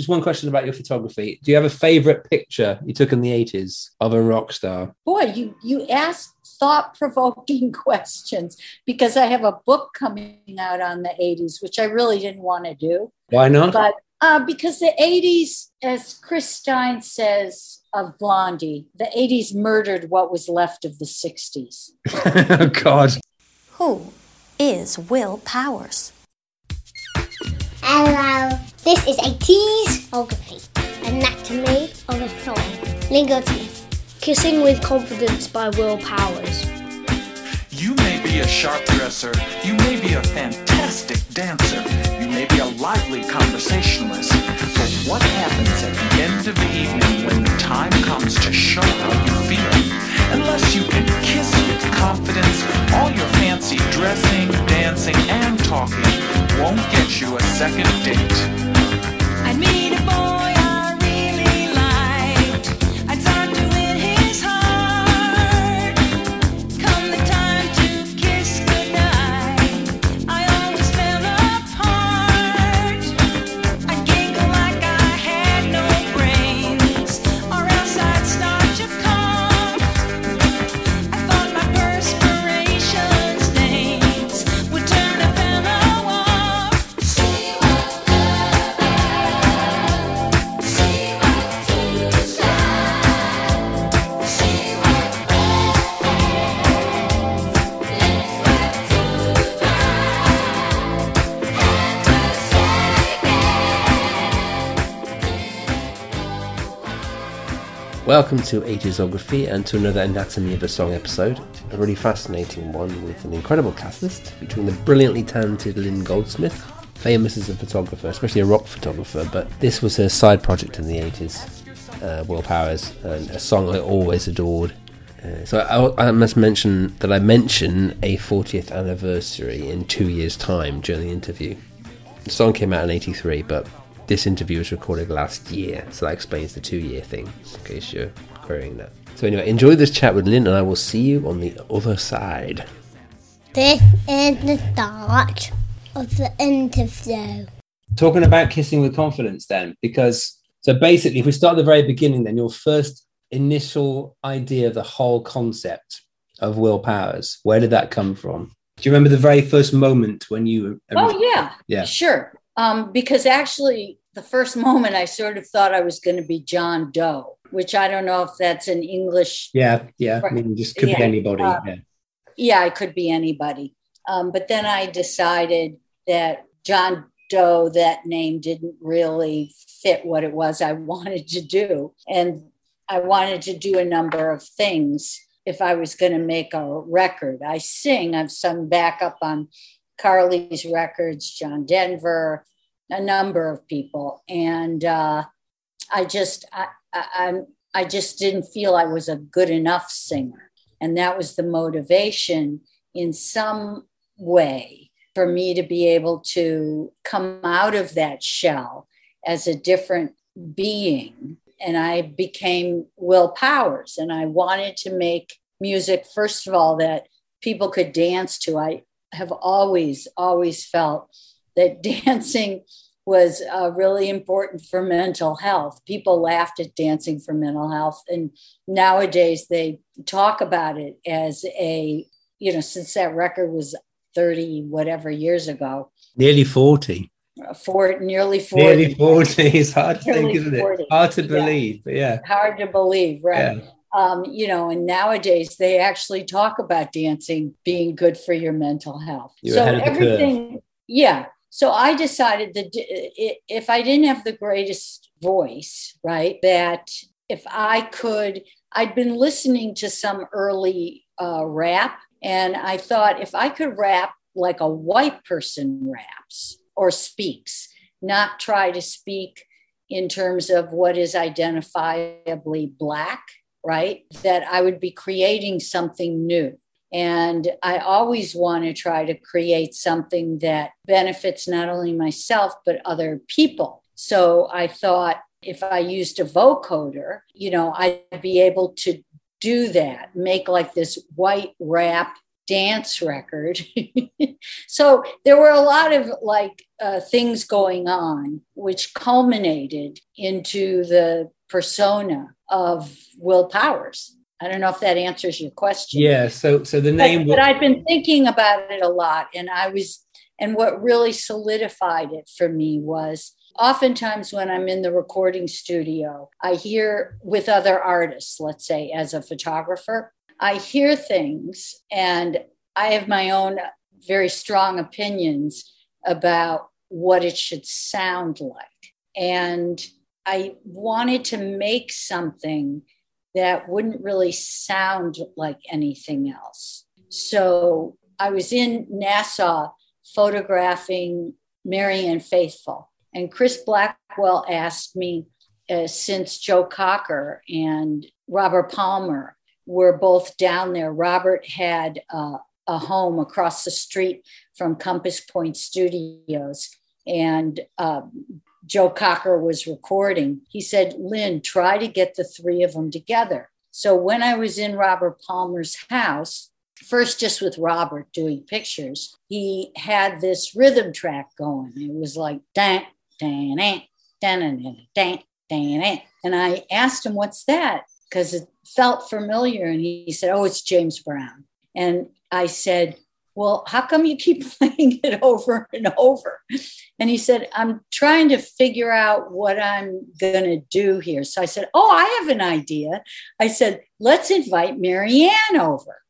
just one question about your photography. Do you have a favorite picture you took in the 80s of a rock star? Boy, you you asked thought provoking questions because I have a book coming out on the 80s, which I really didn't want to do. Why not? But uh, because the 80s, as Chris Stein says of Blondie, the 80s murdered what was left of the 60s. oh, God. Who is Will Powers? Hello. This is 80sography. Anatomy of a thought. Lynn Goldsmith. Kissing with Confidence by Will Powers. You may be a sharp dresser. You may be a fantastic dancer. You may be a lively conversationalist. But what happens at the end of the evening when the time comes to show how you feel? Unless you can kiss with confidence, all your fancy dressing, dancing, and talking won't get you a second date. I'd meet a Welcome to 80sography and to another Anatomy of a Song episode. A really fascinating one with an incredible cast list featuring the brilliantly talented Lynn Goldsmith, famous as a photographer, especially a rock photographer, but this was her side project in the 80s, uh, Will Powers, and a song I always adored. Uh, so I, I must mention that I mention a 40th anniversary in two years' time during the interview. The song came out in 83, but this interview was recorded last year, so that explains the two year thing, in case you're querying that. So, anyway, enjoy this chat with Lynn, and I will see you on the other side. This is the start of the interview. Talking about kissing with confidence, then, because so basically, if we start at the very beginning, then your first initial idea of the whole concept of Will Powers, where did that come from? Do you remember the very first moment when you? Oh, yeah. Yeah. Sure. Um, because actually, the first moment I sort of thought I was going to be John Doe, which I don't know if that's an English. Yeah, yeah. I mean, just could Yeah, be anybody. uh, yeah. Yeah, it could be anybody. Um, but then I decided that John Doe, that name didn't really fit what it was I wanted to do. And I wanted to do a number of things if I was going to make a record. I sing, I've sung backup on Carly's records, John Denver, a number of people. And uh, I just, I, I, I just didn't feel I was a good enough singer. And that was the motivation in some way for me to be able to come out of that shell as a different being. And I became Will Powers. And I wanted to make music, first of all, that people could dance to. I have always, always felt that dancing was uh, really important for mental health. People laughed at dancing for mental health. And nowadays they talk about it as a, you know, since that record was 30 whatever years ago, Nearly 40. uh, for nearly 40. Nearly 40. It's hard to think, isn't 40. it? Hard to Yeah. believe, but yeah. Hard to believe, right? Yeah. Um, you know, and nowadays they actually talk about dancing being good for your mental health. You're so ahead of the curve. everything, yeah. So I decided that if I didn't have the greatest voice, right, that if I could, I'd been listening to some early uh, rap, and I thought if I could rap like a white person raps or speaks, not try to speak in terms of what is identifiably black, right? That I would be creating something new. And I always want to try to create something that benefits not only myself, but other people. So I thought if I used a vocoder, you know, I'd be able to do that, make like this white rap dance record. so there were a lot of like uh, things going on, which culminated into the persona of Will Powers. I don't know if that answers your question. Yeah. So so the But, name. but I've been thinking about it a lot, and I was, and what really solidified it for me was oftentimes when I'm in the recording studio, I hear with other artists, let's say as a photographer, I hear things and I have my own very strong opinions about what it should sound like. And I wanted to make something that wouldn't really sound like anything else. So I was in Nassau photographing Marianne Faithfull, and Chris Blackwell asked me uh, since Joe Cocker and Robert Palmer were both down there. Robert had uh, a home across the street from Compass Point Studios, and um, Joe Cocker was recording. He said, Lynn, try to get the three of them together. So when I was in Robert Palmer's house, first just with Robert doing pictures, he had this rhythm track going. It was like, dan, dan, dan, dan, dan, dan, dan. And I asked him, what's that? Because it felt familiar. And he said, oh, it's James Brown. And I said, well, how come you keep playing it over and over? And he said, I'm trying to figure out what I'm going to do here. So I said, Oh, I have an idea. I said, Let's invite Marianne over.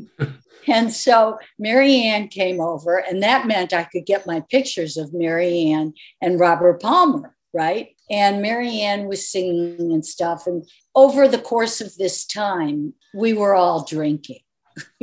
and so Marianne came over, and that meant I could get my pictures of Marianne and Robert Palmer, right? And Marianne was singing and stuff. And over the course of this time, we were all drinking.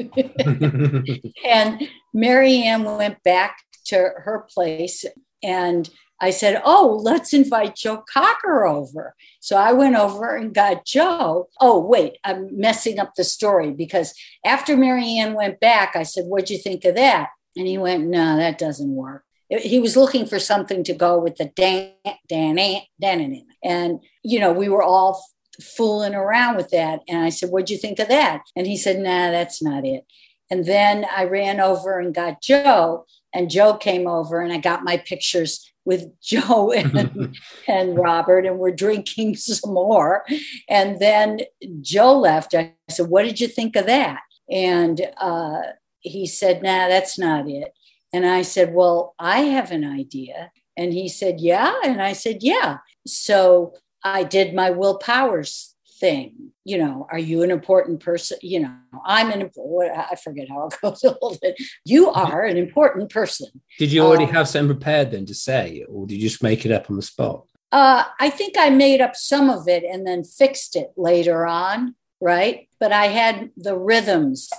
and Marianne went back to her place and I said, Oh, let's invite Joe Cocker over. So I went over and got Joe. Oh, wait, I'm messing up the story because after Marianne went back, I said, What'd you think of that? And he went, No, that doesn't work. He was looking for something to go with the dan, dan, dan, dan. And, you know, we were all fooling around with that. And I said, What'd you think of that? And he said, Nah, that's not it. And then I ran over and got Joe, and Joe came over, and I got my pictures with Joe and, and Robert, and we're drinking some more. And then Joe left. I said, What did you think of that? And uh, he said, Nah, that's not it. And I said, Well, I have an idea. And he said, Yeah. And I said, Yeah. So I did my Will Powers thing. You know, are you an important person? You know, I'm an, important, I forget how it goes. a little bit. You are an important person. Did you already Um, have something prepared then to say, or did you just make it up on the spot? Uh, I think I made up some of it and then fixed it later on, right? But I had the rhythms.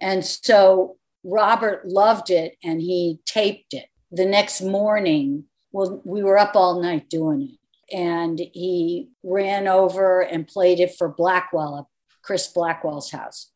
And so Robert loved it and he taped it. The next morning, well, we were up all night doing it. And he ran over and played it for Blackwell, Chris Blackwell's house.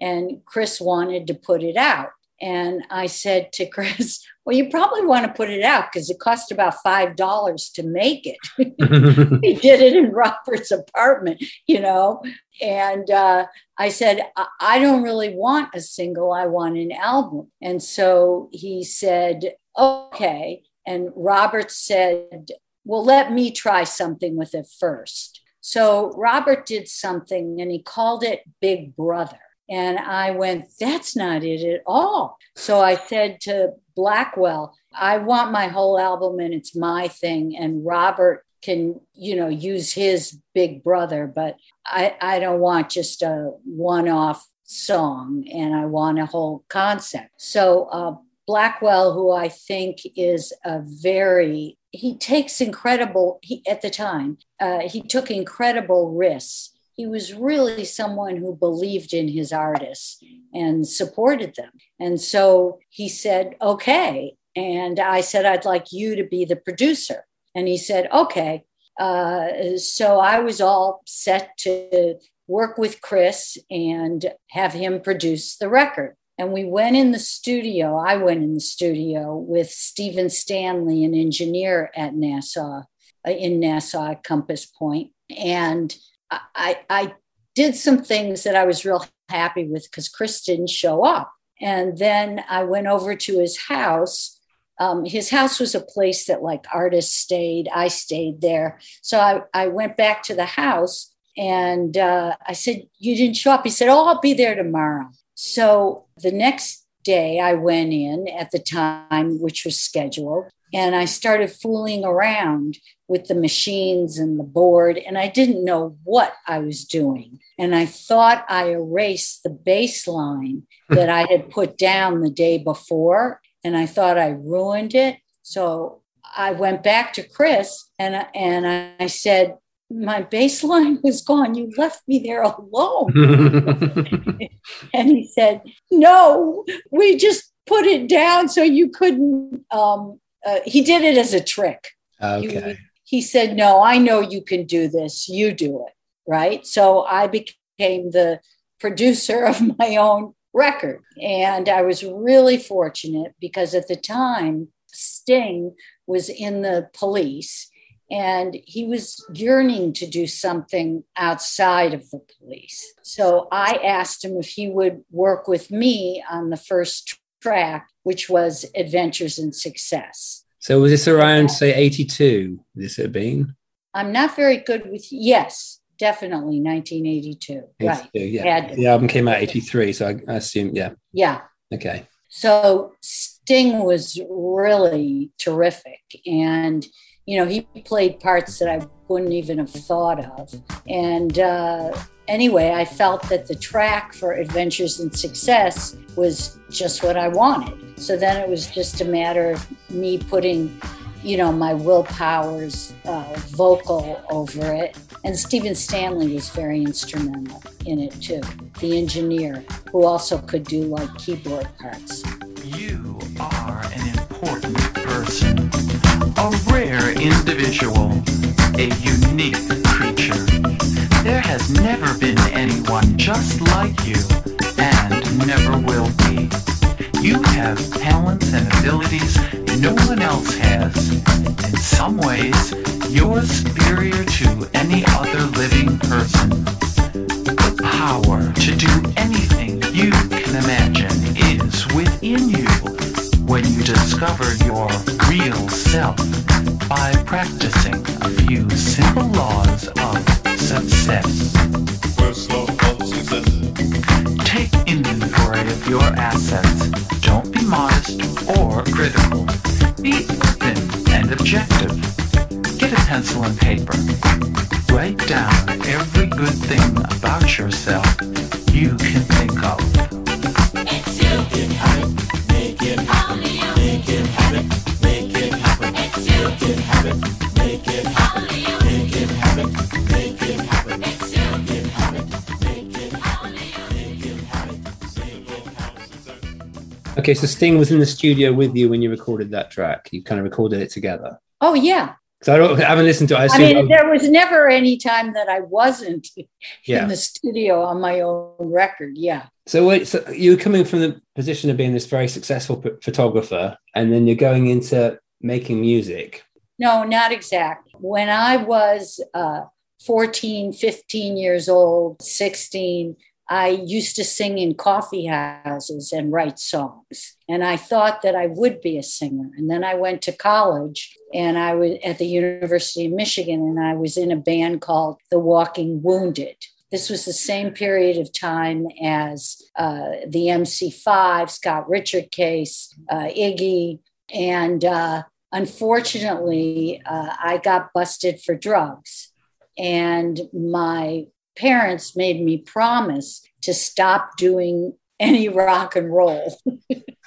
And Chris wanted to put it out. And I said to Chris, Well, you probably want to put it out because it cost about $5 to make it he did it in Robert's apartment, you know. And uh, I said, I-, I don't really want a single, I want an album. And so he said, okay. And Robert said, well, let me try something with it first. So Robert did something and he called it Big Brother. And I went, that's not it at all. So I said to Blackwell, I want my whole album and it's my thing. And Robert can, you know, use his big brother, but I, I don't want just a one off song and I want a whole concept. So uh, Blackwell, who I think is a very, he takes incredible, he, at the time, uh, he took incredible risks. He was really someone who believed in his artists and supported them. And so he said, okay. And I said, I'd like you to be the producer. And he said, okay. Uh, so I was all set to work with Chris and have him produce the record. And we went in the studio. I went in the studio with Steven Stanley, an engineer at Nassau, uh, in Nassau at Compass Point. And I, I did some things that I was real happy with because Chris didn't show up. And then I went over to his house. Um, his house was a place that like artists stayed. I stayed there. So I, I went back to the house and uh, I said, You didn't show up. He said, Oh, I'll be there tomorrow. So the next day I went in at the time, which was scheduled, and I started fooling around with the machines and the board, and I didn't know what I was doing. And I thought I erased the bassline that I had put down the day before, and I thought I ruined it. So I went back to Chris and, and I said, My bassline was gone. You left me there alone. And he said, No, we just put it down so you couldn't. Um, uh, he did it as a trick. okay. He said, No, I know you can do this. You do it. Right. So I became the producer of my own record. And I was really fortunate because at the time, Sting was in the police and he was yearning to do something outside of the police. So I asked him if he would work with me on the first track, which was Adventures in Success. So was this around, say, 82? This had been? I'm not very good with, yes, definitely 1982. Right. 82, yeah. Had. The album came out 83, so I, I assume, yeah. Yeah. Okay. So Sting was really terrific. And, you know, he played parts that I wouldn't even have thought of. And uh, anyway, I felt that the track for Adventures in Success was just what I wanted. So then it was just a matter of me putting, you know, my Will Powers uh, vocal over it. And Steven Stanley was very instrumental in it too, the engineer, who also could do like keyboard parts. You are an important person, a rare individual, a unique creature. There has never been anyone just like you, and never will be. You have talents and abilities no one else has. In some ways, you're superior to any other living person. The power to do anything you can imagine is within you when you discover your real self by practicing a few simple laws of success. First law of success. Take inventory of your assets. Don't be modest or critical. Be open and objective. Get a pencil and paper. Write down every good thing about yourself you can think of. Okay, so Sting was in the studio with you when you recorded that track. You kind of recorded it together. Oh, yeah. So I, don't, I haven't listened to. I I mean, there was never any time that I wasn't yeah. in the studio on my own record. Yeah. So, wait, so you were coming from the position of being this very successful p- photographer, and then you're going into making music. No, not exactly. When I was uh, 14, 15 years old, 16, I used to sing in coffee houses and write songs. And I thought that I would be a singer. And then I went to college and I was at the University of Michigan and I was in a band called The Walking Wounded. This was the same period of time as uh, the MC5, Scott Richard Case, uh, Iggy. And uh, unfortunately, uh, I got busted for drugs. And my parents made me promise to stop doing any rock and roll.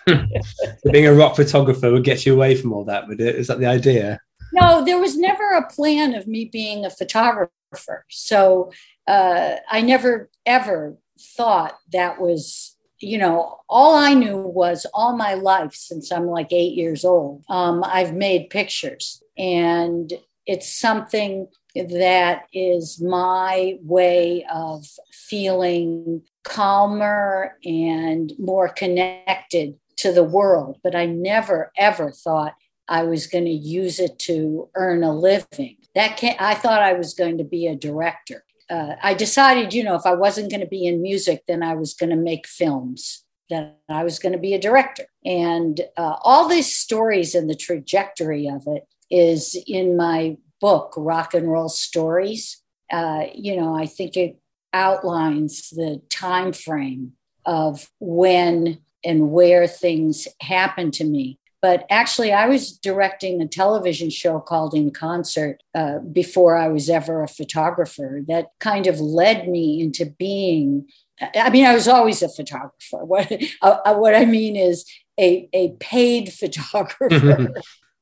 So being a rock photographer would get you away from all that, would it? Is that the idea? no, there was never a plan of me being a photographer. So uh, I never ever thought that was, you know, all I knew was all my life since I'm like eight years old, um, I've made pictures. And it's something that is my way of feeling calmer and more connected to the world. But I never, ever thought I was going to use it to earn a living. That I thought I was going to be a director. Uh, I decided, you know, if I wasn't going to be in music, then I was going to make films. Then I was going to be a director. And uh, all these stories and the trajectory of it is in my book, Rock and Roll Stories. Uh, you know, I think it outlines the time frame of when and where things happened to me. But actually, I was directing a television show called In Concert uh, before I was ever a photographer. That kind of led me into being. I mean, I was always a photographer. What uh, what I mean is a a paid photographer.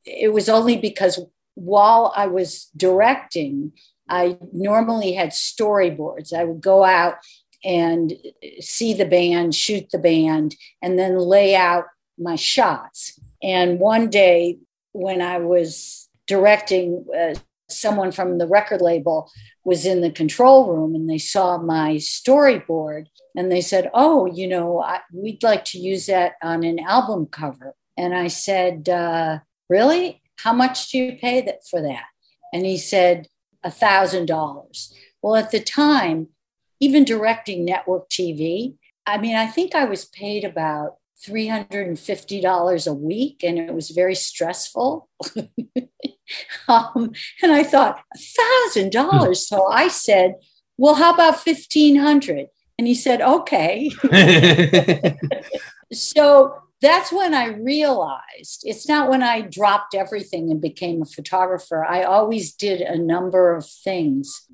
it was only because while I was directing, I normally had storyboards. I would go out and see the band, shoot the band, and then lay out my shots. And one day when I was directing, uh, someone from the record label was in the control room and they saw my storyboard and they said, Oh, you know, I, we'd like to use that on an album cover. And I said, uh, Really? How much do you pay that for that? And he said, a thousand dollars. Well, at the time, even directing network TV, I mean, I think I was paid about $350 a week and it was very stressful. um, and I thought, $1,000. So I said, well, how about 1500 And he said, okay. so that's when I realized it's not when I dropped everything and became a photographer. I always did a number of things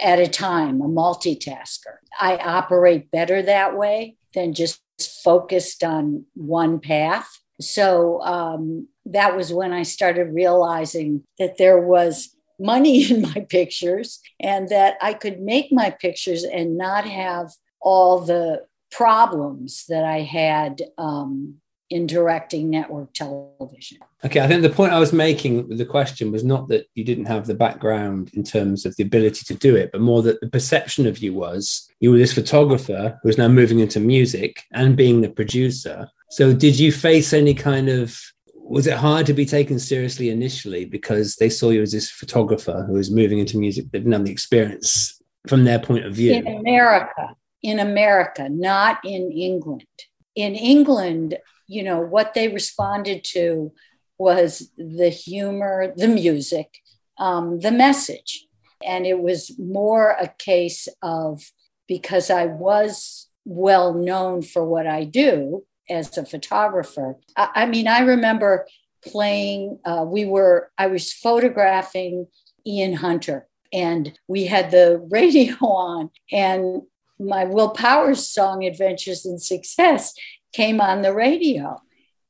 at a time, a multitasker. I operate better that way than just focused on one path. So um, that was when I started realizing that there was money in my pictures and that I could make my pictures and not have all the problems that I had um, in directing network television. Okay, I think the point I was making with the question was not that you didn't have the background in terms of the ability to do it, but more that the perception of you was you were this photographer who was now moving into music and being the producer. So, did you face any kind of was it hard to be taken seriously initially because they saw you as this photographer who was moving into music they didn't have the experience from their point of view? In America, in America, not in England. In England, you know, what they responded to was the humor, the music, um, the message. And it was more a case of because I was well known for what I do as a photographer. I, I mean, I remember playing, uh, we were, I was photographing Ian Hunter and we had the radio on and my Will Powers song, Adventures in Success, came on the radio.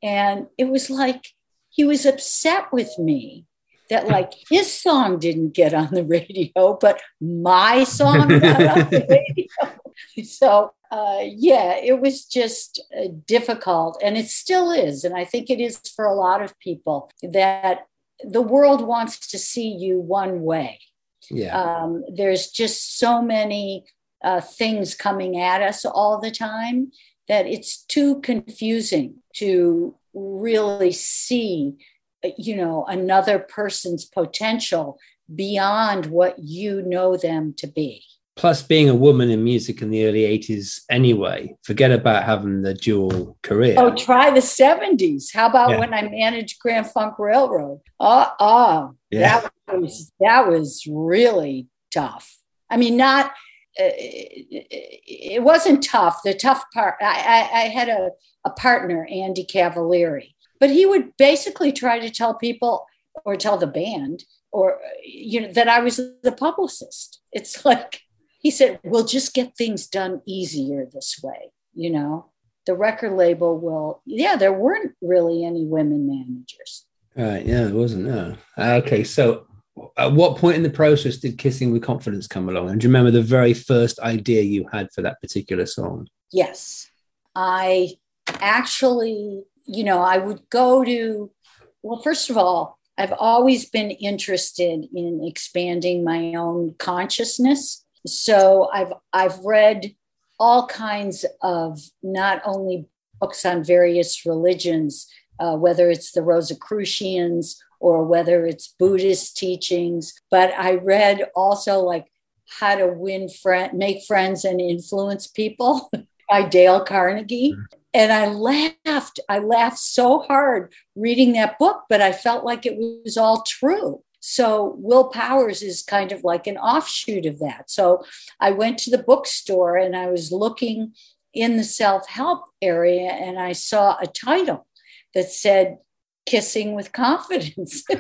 And it was like he was upset with me that like his song didn't get on the radio, but my song got on the radio. So uh, yeah, it was just uh, difficult, and it still is, and I think it is for a lot of people that the world wants to see you one way. Yeah. Um, there's just so many uh, things coming at us all the time that it's too confusing to really see you know another person's potential beyond what you know them to be Plus, being a woman in music in the early 80s anyway, forget about having the dual career. oh try the 70s how about Yeah. when i managed grand funk railroad uh uh Yeah. that was that was really tough i mean not it wasn't tough the tough part i i, had a, a partner andy cavalieri but he would basically try to tell people or tell the band or you know that i was the publicist it's like he said we'll just get things done easier this way you know the record label will yeah there weren't really any women managers Right, yeah, it wasn't. No. Uh, Okay, so at what point in the process did Kissing with Confidence come along? And do you remember the very first idea you had for that particular song? Yes. I actually, you know, I would go to, well, first of all, I've always been interested in expanding my own consciousness. So I've I've read all kinds of not only books on various religions, uh, whether it's the Rosicrucians or whether it's Buddhist teachings, but I read also like how to win friend, make friends and influence people by Dale Carnegie. and I laughed. I laughed so hard reading that book, but I felt like it was all true. So Will Powers is kind of like an offshoot of that. So I went to the bookstore and I was looking in the self-help area and I saw a title that said kissing with confidence.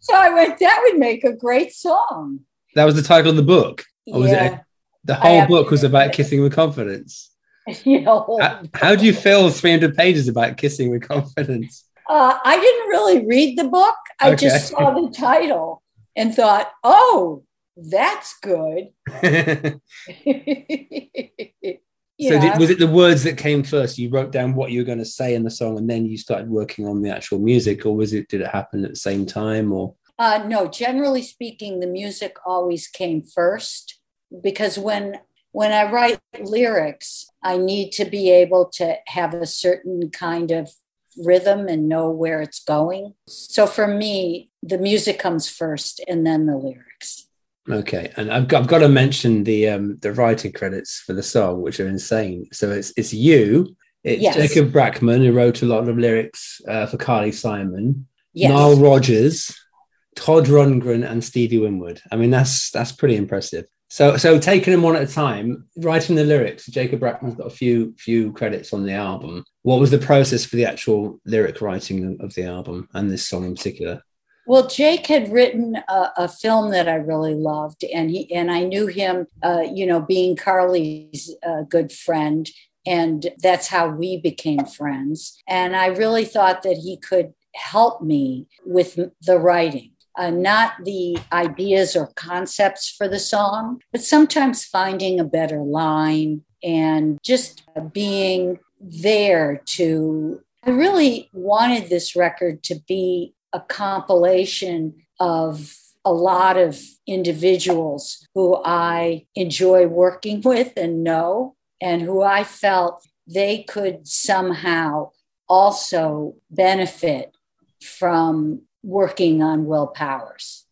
so I went, that would make a great song. That was the title of the book. Or was it Yeah. the whole book was about kissing with confidence? you know, How, how do you fill 300 pages about kissing with confidence? Uh, I didn't really read the book. I Okay. just saw the title and thought, oh, that's good. So did, was it the words that came first? You wrote down what you were going to say in the song, and then you started working on the actual music, or was it? Did it happen at the same time? Or Uh, no, generally speaking, the music always came first because when when I write lyrics, I need to be able to have a certain kind of rhythm and know where it's going. So for me, the music comes first and then the lyrics. Okay, and I've got, I've got to mention the um, the writing credits for the song, which are insane. So it's it's you, it's Yes. Jacob Brackman who wrote a lot of lyrics uh, for Carly Simon, Yes. Nile Rodgers, Todd Rundgren, and Stevie Winwood. I mean, that's that's pretty impressive. So so taking them one at a time, writing the lyrics. Jacob Brackman's got a few few credits on the album. What was the process for the actual lyric writing of the album and this song in particular? Well, Jake had written a, a film that I really loved, and he and I knew him, uh, you know, being Carly's uh, good friend, and that's how we became friends. And I really thought that he could help me with the writing, uh, not the ideas or concepts for the song, but sometimes finding a better line and just being there to. I really wanted this record to be a compilation of a lot of individuals who I enjoy working with and know, and who I felt they could somehow also benefit from working on Will Powers.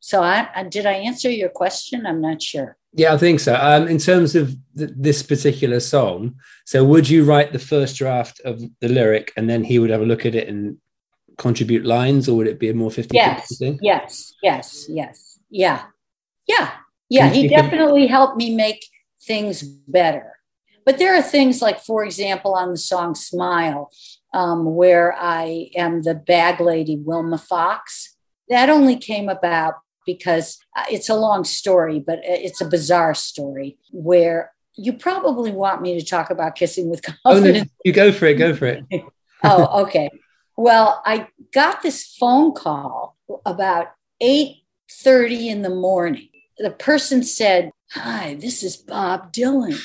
So, I, I- did I answer your question? I'm not sure. Yeah, I think so. Um, in terms of th- this particular song, so would you write the first draft of the lyric and then he would have a look at it and contribute lines, or would it be a more 50 Yes, thing? yes, yes, yes. Yeah, yeah, yeah. He definitely helped me make things better. But there are things like, for example, on the song Smile, um, where I am the bag lady, Wilma Fox. That only came about because uh, it's a long story, but it's a bizarre story where you probably want me to talk about kissing with Oh, no, you go for it, go for it. oh, okay. Well, I got this phone call about 8:30 in the morning. The person said, "Hi, this is Bob Dylan."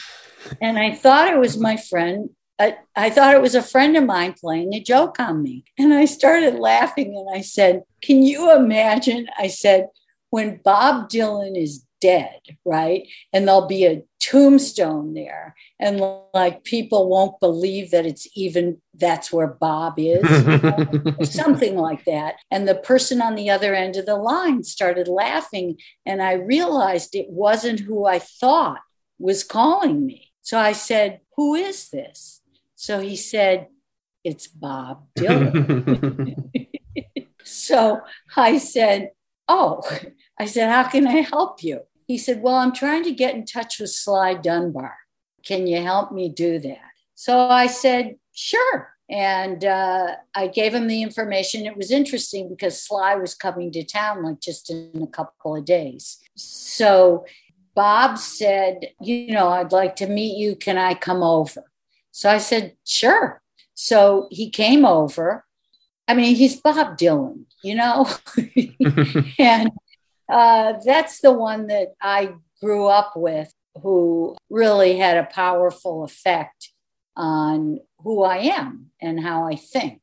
And I thought it was my friend. I, I thought it was a friend of mine playing a joke on me. And I started laughing and I said, Can you imagine? I said, when Bob Dylan is dead, right? And there'll be a tombstone there. And like people won't believe that it's even that's where Bob is, you know, something like that. And the person on the other end of the line started laughing. And I realized it wasn't who I thought was calling me. So I said, Who is this? So he said, It's Bob Dylan. so I said, Oh, I said, How can I help you? He said, Well, I'm trying to get in touch with Sly Dunbar. Can you help me do that? So I said, Sure. And uh, I gave him the information. It was interesting because Sly was coming to town like just in a couple of days. So Bob said, You know, I'd like to meet you. Can I come over? So I said, Sure. So he came over. I mean, he's Bob Dylan, you know? and uh, that's the one that I grew up with who really had a powerful effect on who I am and how I think.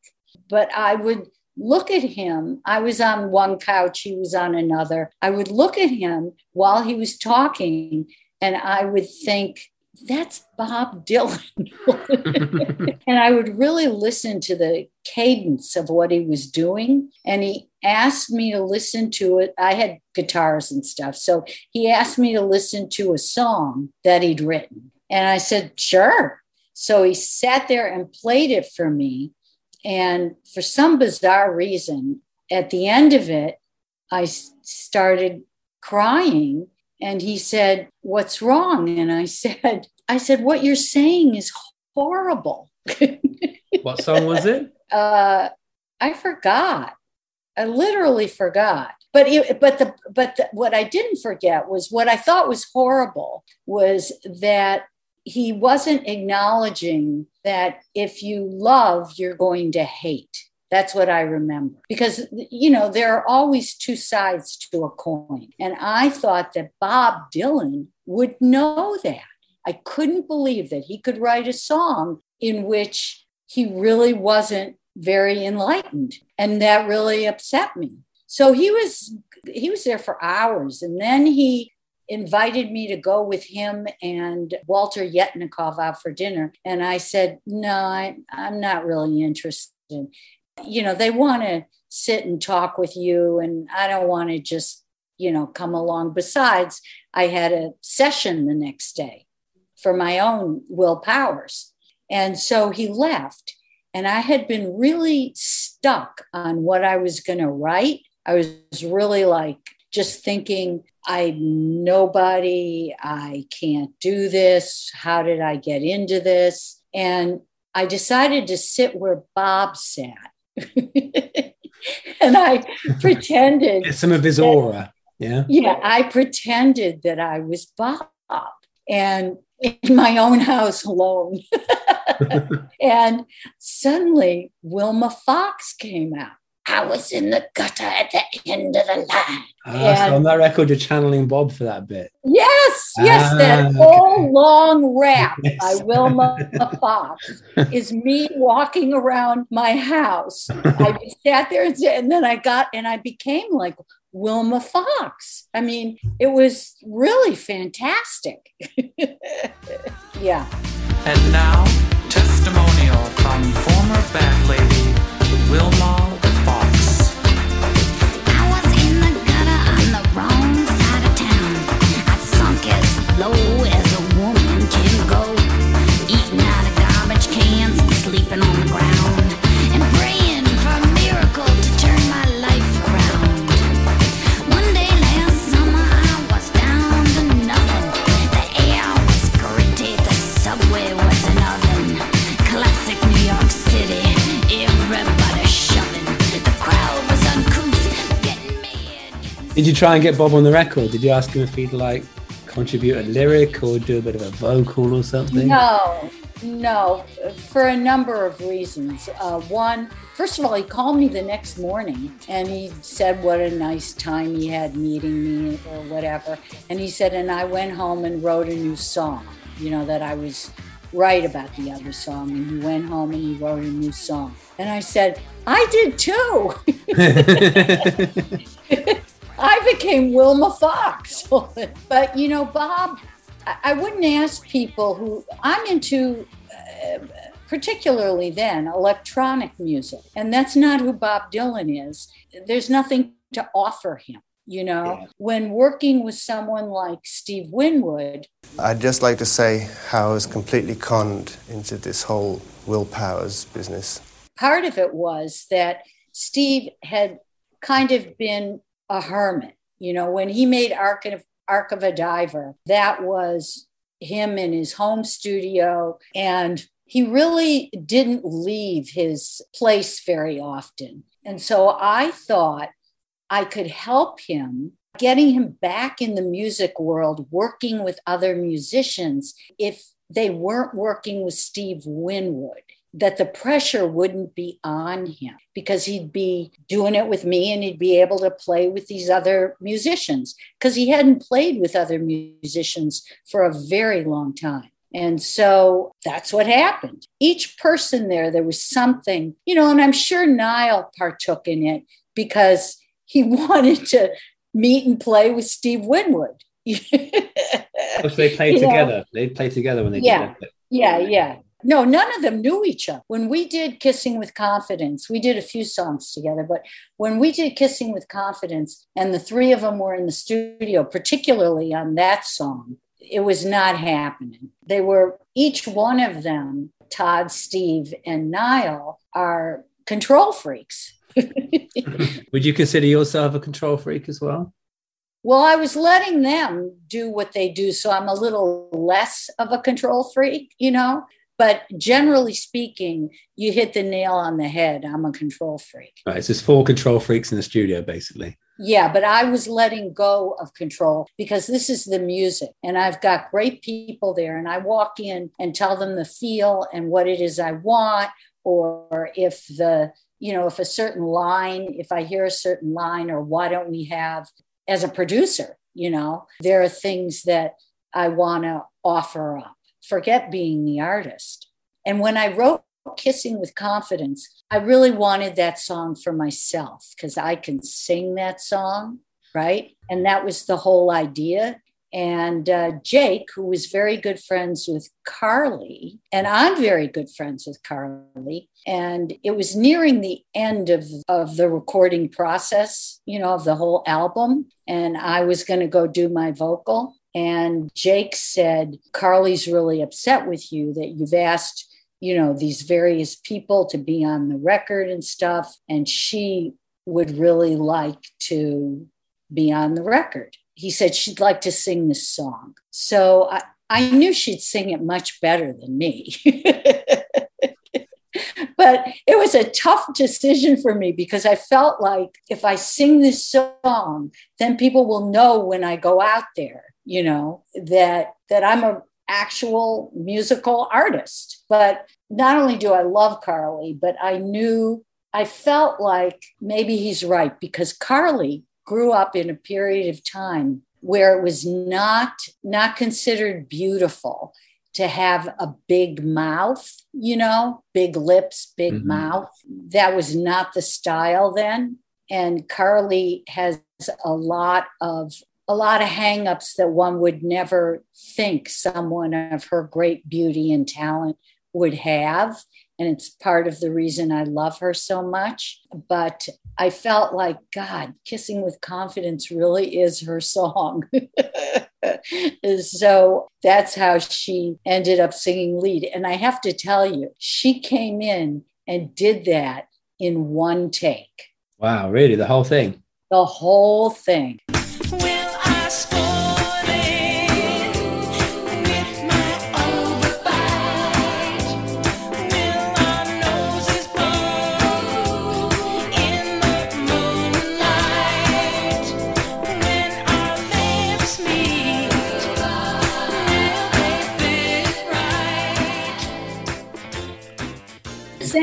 But I would look at him. I was on one couch, he was on another. I would look at him while he was talking, and I would think, that's Bob Dylan. and I would really listen to the cadence of what he was doing. And he asked me to listen to it. I had guitars and stuff. So he asked me to listen to a song that he'd written. And I said, sure. So he sat there and played it for me. And for some bizarre reason, at the end of it, I started crying. And he said, What's wrong? And I said, I said, What you're saying is horrible. What song was it? uh, I forgot. I literally forgot. But it, but the but the, what I didn't forget was what I thought was horrible was that he wasn't acknowledging that if you love, you're going to hate. That's what I remember. Because, you know, there are always two sides to a coin. And I thought that Bob Dylan would know that. I couldn't believe that he could write a song in which he really wasn't very enlightened. And that really upset me. So he was he was there for hours and then he invited me to go with him and Walter Yetnikoff out for dinner. And I said, no, I, I'm not really interested. You know, they want to sit and talk with you, and I don't want to just, you know, come along. Besides, I had a session the next day for my own will powers. And so he left. And I had been really stuck on what I was going to write. I was really like just thinking, I'm nobody. I can't do this. How did I get into this? And I decided to sit where Bob sat. and I pretended Get some of his aura. Yeah. yeah, I pretended that I was Bob and in my own house alone. and suddenly Wilma Fox came out. I was in the gutter at the end of the line. Ah, so on that record, you're channeling Bob for that bit. Yes, yes, Ah, that okay. whole long rap Yes. by Wilma Fox is me walking around my house. I just sat there and, and then I got and I became like Wilma Fox. I mean, it was really fantastic. yeah. And now, testimonial from former band lady Wilma you try and get Bob on the record? Did you ask him if he'd like contribute a lyric or do a bit of a vocal or something? No, no, for a number of reasons. Uh, one, first of all, he called me the next morning and he said what a nice time he had meeting me or whatever. And he said, and I went home and wrote a new song, you know, that I was right about the other song. And he went home and he wrote a new song. And I said, I did too. I became Wilma Fox. but you know, Bob, I, wouldn't ask people who I'm into, uh, particularly then, electronic music. And that's not who Bob Dylan is. There's nothing to offer him. You know, when working with someone like Steve Winwood, I'd just like to say how I was completely conned into this whole Will Powers business. part of it was that Steve had kind of been a hermit. You know, when he made Arc of, Arc of a Diver, that was him in his home studio. And he really didn't leave his place very often. And so I thought I could help him getting him back in the music world, working with other musicians if they weren't working with Steve Winwood that the pressure wouldn't be on him because he'd be doing it with me and he'd be able to play with these other musicians because he hadn't played with other musicians for a very long time. And so that's what happened. Each person there, there was something, you know, and I'm sure Nile partook in it because he wanted to meet and play with Steve Winwood. So they played You know? together. They played together when they Yeah. did that. Yeah, yeah. No, none of them knew each other. When we did Kissing with Confidence, we did a few songs together, but when we did Kissing with Confidence and the three of them were in the studio, particularly on that song, it was not happening. They were each one of them, Todd, Steve, and Nile, are control freaks. Would you consider yourself a control freak as well? Well, I was letting them do what they do, so I'm a little less of a control freak, you know. But generally speaking, you hit the nail on the head. I'm a control freak. Right, so there's four control freaks in the studio, basically. Yeah, but I was letting go of control because this is the music and I've got great people there. And I walk in and tell them the feel and what it is I want, or if the, you know, if a certain line, if I hear a certain line, or why don't we have, as a producer, you know, there are things that I want to offer up. Forget being the artist. And when I wrote Kissing with Confidence, I really wanted that song for myself because I can sing that song, right? And that was the whole idea. And uh, Jake, who was very good friends with Carly, and I'm very good friends with Carly. And it was nearing the end of, of the recording process, you know, of the whole album. And I was going to go do my vocal. And Jake said, Carly's really upset with you that you've asked you know, these various people to be on the record and stuff. And she would really like to be on the record. He said she'd like to sing this song. So I, I knew she'd sing it much better than me. but it was a tough decision for me because I felt like if I sing this song, then people will know when I go out there, you know, that that I'm a actual musical artist. But not only do I love Carly, but I knew, I felt like maybe he's right because Carly grew up in a period of time where it was not not considered beautiful to have a big mouth, you know, big lips, big Mhm. mouth. That was not the style then. And Carly has a lot of a lot of hangups that one would never think someone of her great beauty and talent would have. And it's part of the reason I love her so much. But I felt like, God, Kissing with Confidence really is her song. so that's how she ended up singing lead. And I have to tell you, she came in and did that in one take, Wow, really? The whole thing? the whole thing.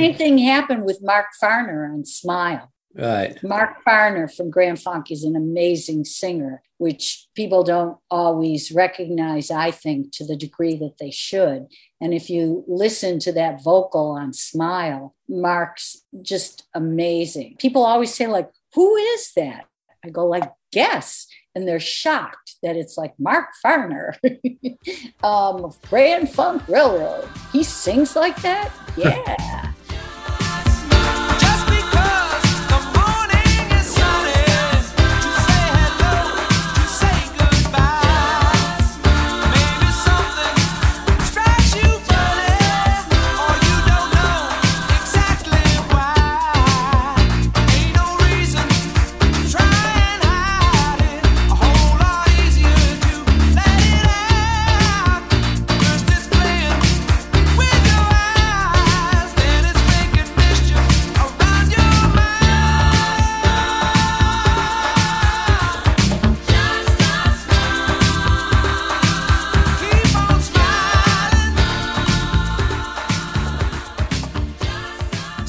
Same thing happened with Mark Farner on Smile. Right. Mark Farner from Grand Funk is an amazing singer, which people don't always recognize, I think, to the degree that they should. And if you listen to that vocal on Smile, Mark's just amazing. People always say, like, who is that? I go, like, guess. And they're shocked that it's like Mark Farner um, of Grand Funk Railroad. He sings like that? Yeah.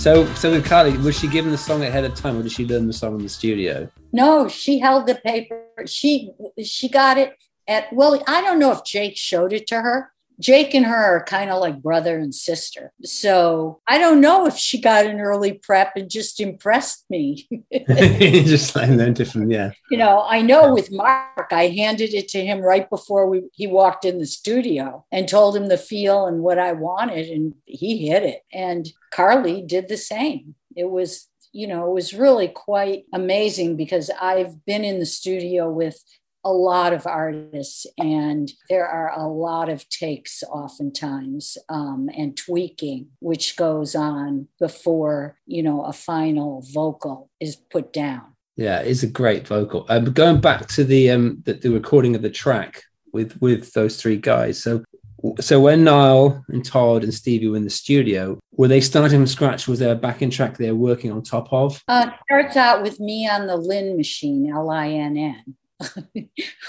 So, so with Carly, was she given the song ahead of time, or did she learn the song in the studio? No, she held the paper. She she got it at well, I don't know if Jake showed it to her. Jake and her are kind of like brother and sister. So I don't know if she got an early prep and just impressed me. Just like learned it from yeah. you know, I know with Mark, I handed it to him right before we, he walked in the studio and told him the feel and what I wanted, and he hit it. And Carly did the same. It was, you know, it was really quite amazing because I've been in the studio with a lot of artists, and there are a lot of takes oftentimes um, and tweaking, which goes on before you know a final vocal is put down. Yeah, it's a great vocal. Um, going back to the um the, the recording of the track with with those three guys. So so when Nile and Todd and Stevie were in the studio, were they starting from scratch? Was there a backing track they were working on top of? Uh, it starts out with me on the Linn machine, L I N N.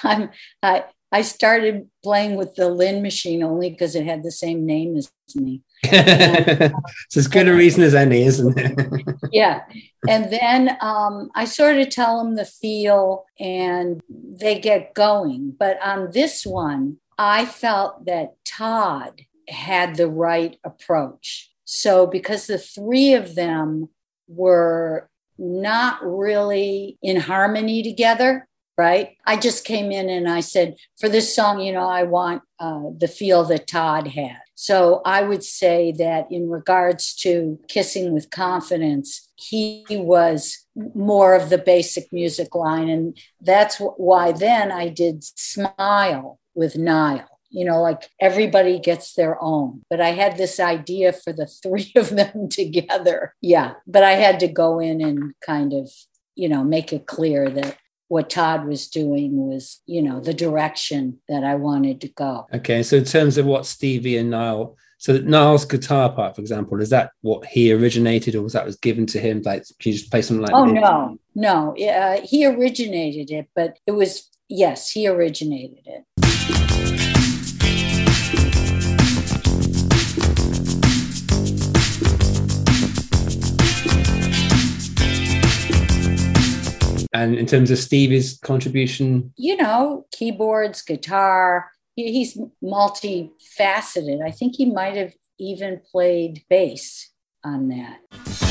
I'm I I started playing with the Linn machine only because it had the same name as me. it's as good a reason as any, isn't it? yeah. And then um, I sort of tell them the feel and they get going. But on this one, I felt that Todd had the right approach. So because the three of them were not really in harmony together, right? I just came in and I said, for this song, you know, I want uh, the feel that Todd had. So I would say that in regards to kissing with confidence, he was more of the basic music line. And that's why then I did Smile with Nile. You know, like everybody gets their own. But I had this idea for the three of them together. Yeah. But I had to go in and kind of, you know, make it clear that what Todd was doing was, you know, the direction that I wanted to go. Okay, so in terms of what Stevie and Nile, so Nile's guitar part, for example, is that what he originated, or was that was given to him? Like, can you just play something like? Oh this? no, no, uh, he originated it, but it was yes, he originated it. And in terms of Stevie's contribution, You know, keyboards, guitar. He's multifaceted. I think he might have even played bass on that.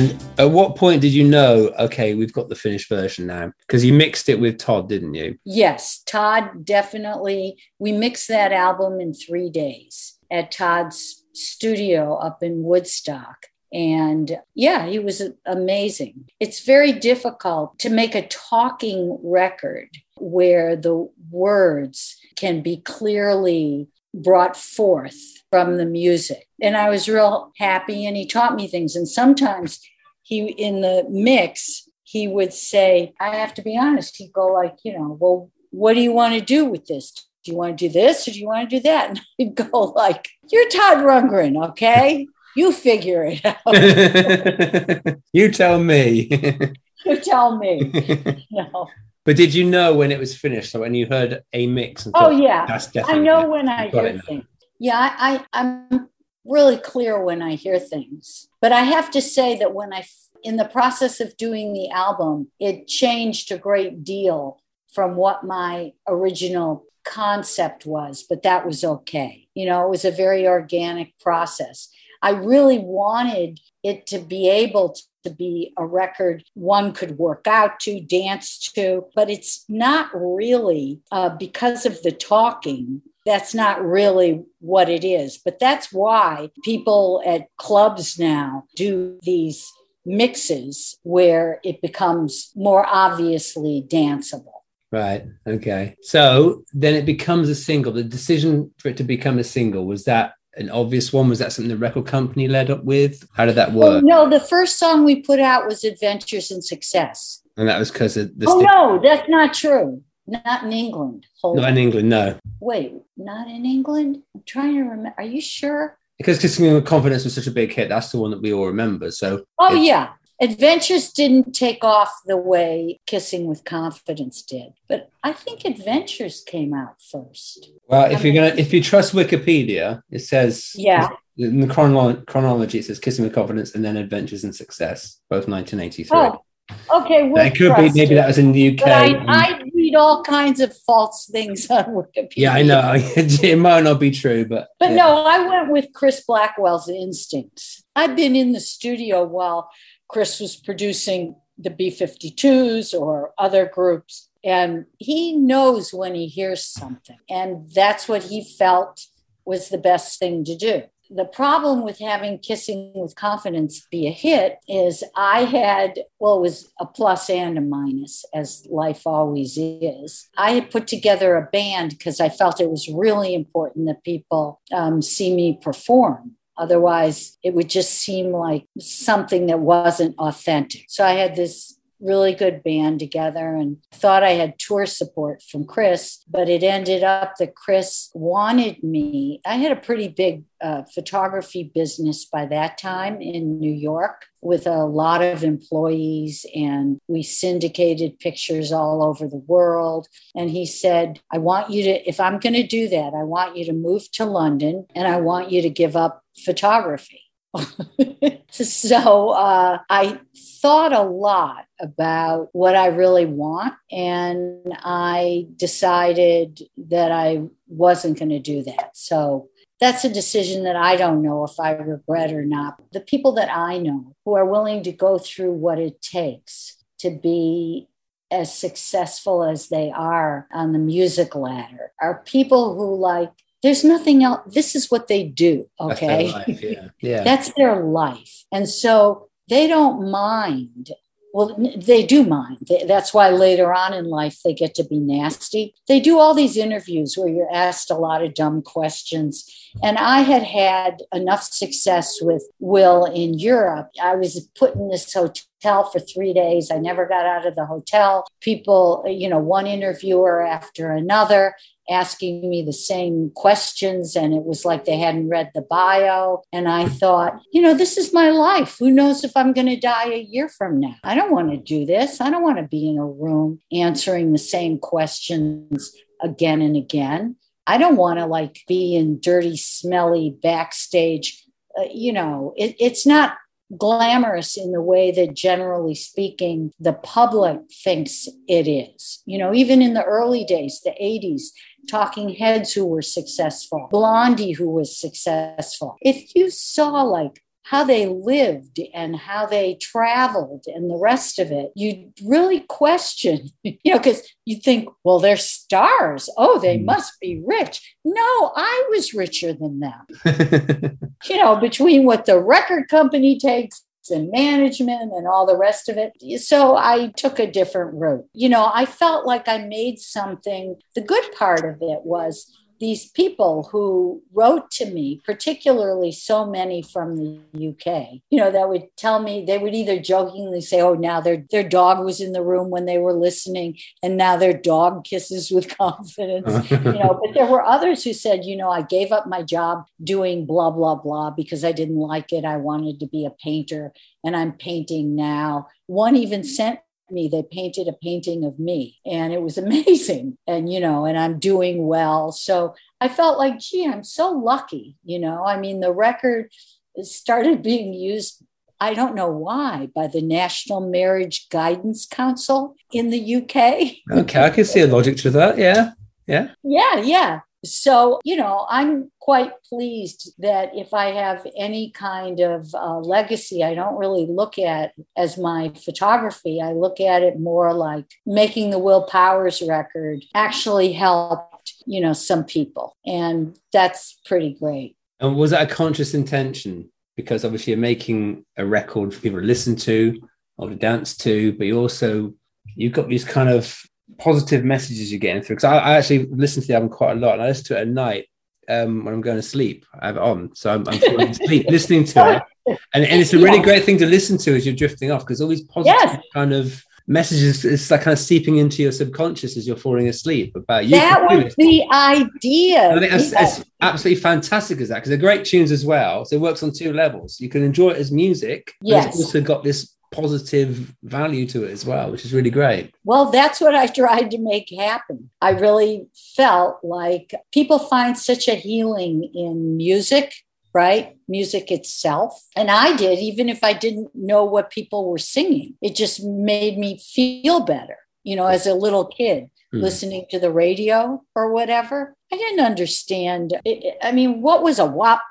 And at what point did you know? Okay, we've got the finished version now because you mixed it with Todd, didn't you? Yes, Todd definitely. We mixed that album in three days at Todd's studio up in Woodstock. And yeah, he was amazing. It's very difficult to make a talking record where the words can be clearly brought forth from the music. And I was real happy, and he taught me things. And sometimes he, in the mix, he would say, I have to be honest. He'd go, like, you know, well, what do you want to do with this? Do you want to do this or do you want to do that? And I'd go, like, you're Todd Rundgren, okay? You figure it out. you tell me. you tell me. No. But did you know when it was finished? So when you heard a mix? And Oh thought, yeah, that's definitely I know when I hear things. Yeah, I, I I'm really clear when I hear things. But I have to say that when I, in the process of doing the album, it changed a great deal from what my original concept was. But that was okay. You know, it was a very organic process. I really wanted it to be able to be a record one could work out to, dance to, but it's not really uh, because of the talking. That's not really what it is. But that's why people at clubs now do these mixes where it becomes more obviously danceable. Right. Okay. So then it becomes a single. The decision for it to become a single was that an obvious one? Was that something the record company led up with? How did that Well, work? no, the first song we put out was Adventures in Success. And that was because of the oh, sti- no, that's not true. Not in England. Hold not on. in England, no. Wait, not in England? I'm trying to remember. Are you sure? Because Kissing with Confidence was such a big hit. That's the one that we all remember. So Oh, yeah. Adventures didn't take off the way Kissing with Confidence did, but I think Adventures came out first. Well, if you're gonna, if you trust Wikipedia, it says Yeah. in the chronolo- chronology it says "Kissing with Confidence" and then "Adventures in Success," both 1983. Oh, okay. We'll it could be maybe that was in the UK. I, and- I read all kinds of false things on Wikipedia. Yeah, I know. it might not be true, but But yeah. no, I went with Chris Blackwell's instincts. I've been in the studio while Chris was producing the B 52s or other groups, and he knows when he hears something. And that's what he felt was the best thing to do. The problem with having Kissing with Confidence be a hit is I had, well, it was a plus and a minus, as life always is. I had put together a band because I felt it was really important that people um, see me perform. Otherwise, it would just seem like something that wasn't authentic. So I had this really good band together and thought I had tour support from Chris, but it ended up that Chris wanted me. I had a pretty big uh, photography business by that time in New York with a lot of employees, and we syndicated pictures all over the world. And he said, I want you to, if I'm going to do that, I want you to move to London and I want you to give up photography. so uh, I thought a lot about what I really want, and I decided that I wasn't going to do that. So that's a decision that I don't know if I regret or not. The people that I know who are willing to go through what it takes to be as successful as they are on the music ladder are people who like there's nothing else this is what they do That's their okay? life, yeah. Yeah. that's their life. And so they don't mind well they do mind. That's why later on in life they get to be nasty. They do all these interviews where you're asked a lot of dumb questions. And i had had enough success with will in europe. I was put in this hotel for three days. I never got out of the hotel. People you know one interviewer after another asking me the same questions and it was like they hadn't read the bio. And i thought you know this is my life. Who knows if i'm going to die a year from now? I don't want to do this. I don't want to be in a room answering the same questions again and again. I don't want to like be in dirty smelly backstage. Uh, you know it, it's not glamorous in the way that generally speaking the public thinks it is. You know even in the early days the 80s talking heads who were successful blondie who was successful. If you saw like how they lived and how they traveled and the rest of it you'd really question you know because you think well they're stars. Oh they mm. must be rich. No i was richer than them. You know, between what the record company takes and management and all the rest of it. So I took a different route. You know, I felt like I made something. The good part of it was these people who wrote to me, particularly so many from the UK, you know, that would tell me they would either jokingly say, "Oh, now their their dog was in the room when they were listening, and now their dog kisses with confidence," you know. But there were others who said, "You know, I gave up my job doing blah blah blah because I didn't like it. I wanted to be a painter, and I'm painting now." One even sent me they painted a painting of me and it was amazing and you know and i'm doing well so i felt like gee i'm so lucky you know i mean the record started being used i don't know why by the national marriage guidance council in the uk okay, I can see a logic to that. Yeah. Yeah. yeah yeah so you know i'm quite pleased that if i have any kind of uh, legacy i don't really look at as my photography. I look at it more like making the will powers record actually helped you know some people. And that's pretty great. And was that a conscious intention? Because obviously you're making a record for people to listen to or to dance to, but you also you've got these kind of positive messages you're getting through. Because I, I actually listen to the album quite a lot, and I listen to it at night um, when I'm going to sleep. I have it on, so I'm, I'm asleep listening to it, and, and it's a really Yeah. great thing to listen to as you're drifting off because all these positive Yes. kind of messages it's like kind of seeping into your subconscious as you're falling asleep about you. that was the idea I think that's, Yeah. that's absolutely fantastic as that because they're great tunes as well. So it works on two levels. You can enjoy it as music, Yes. it's also got this positive value to it as well, which is really great. Well, that's what I tried to make happen. I really felt like people find such a healing in music, right? Music itself. And I did, even if I didn't know what people were singing, it just made me feel better, you know, as a little kid. Hmm. listening to the radio or whatever. I didn't understand. It- it- I mean, what was a wop?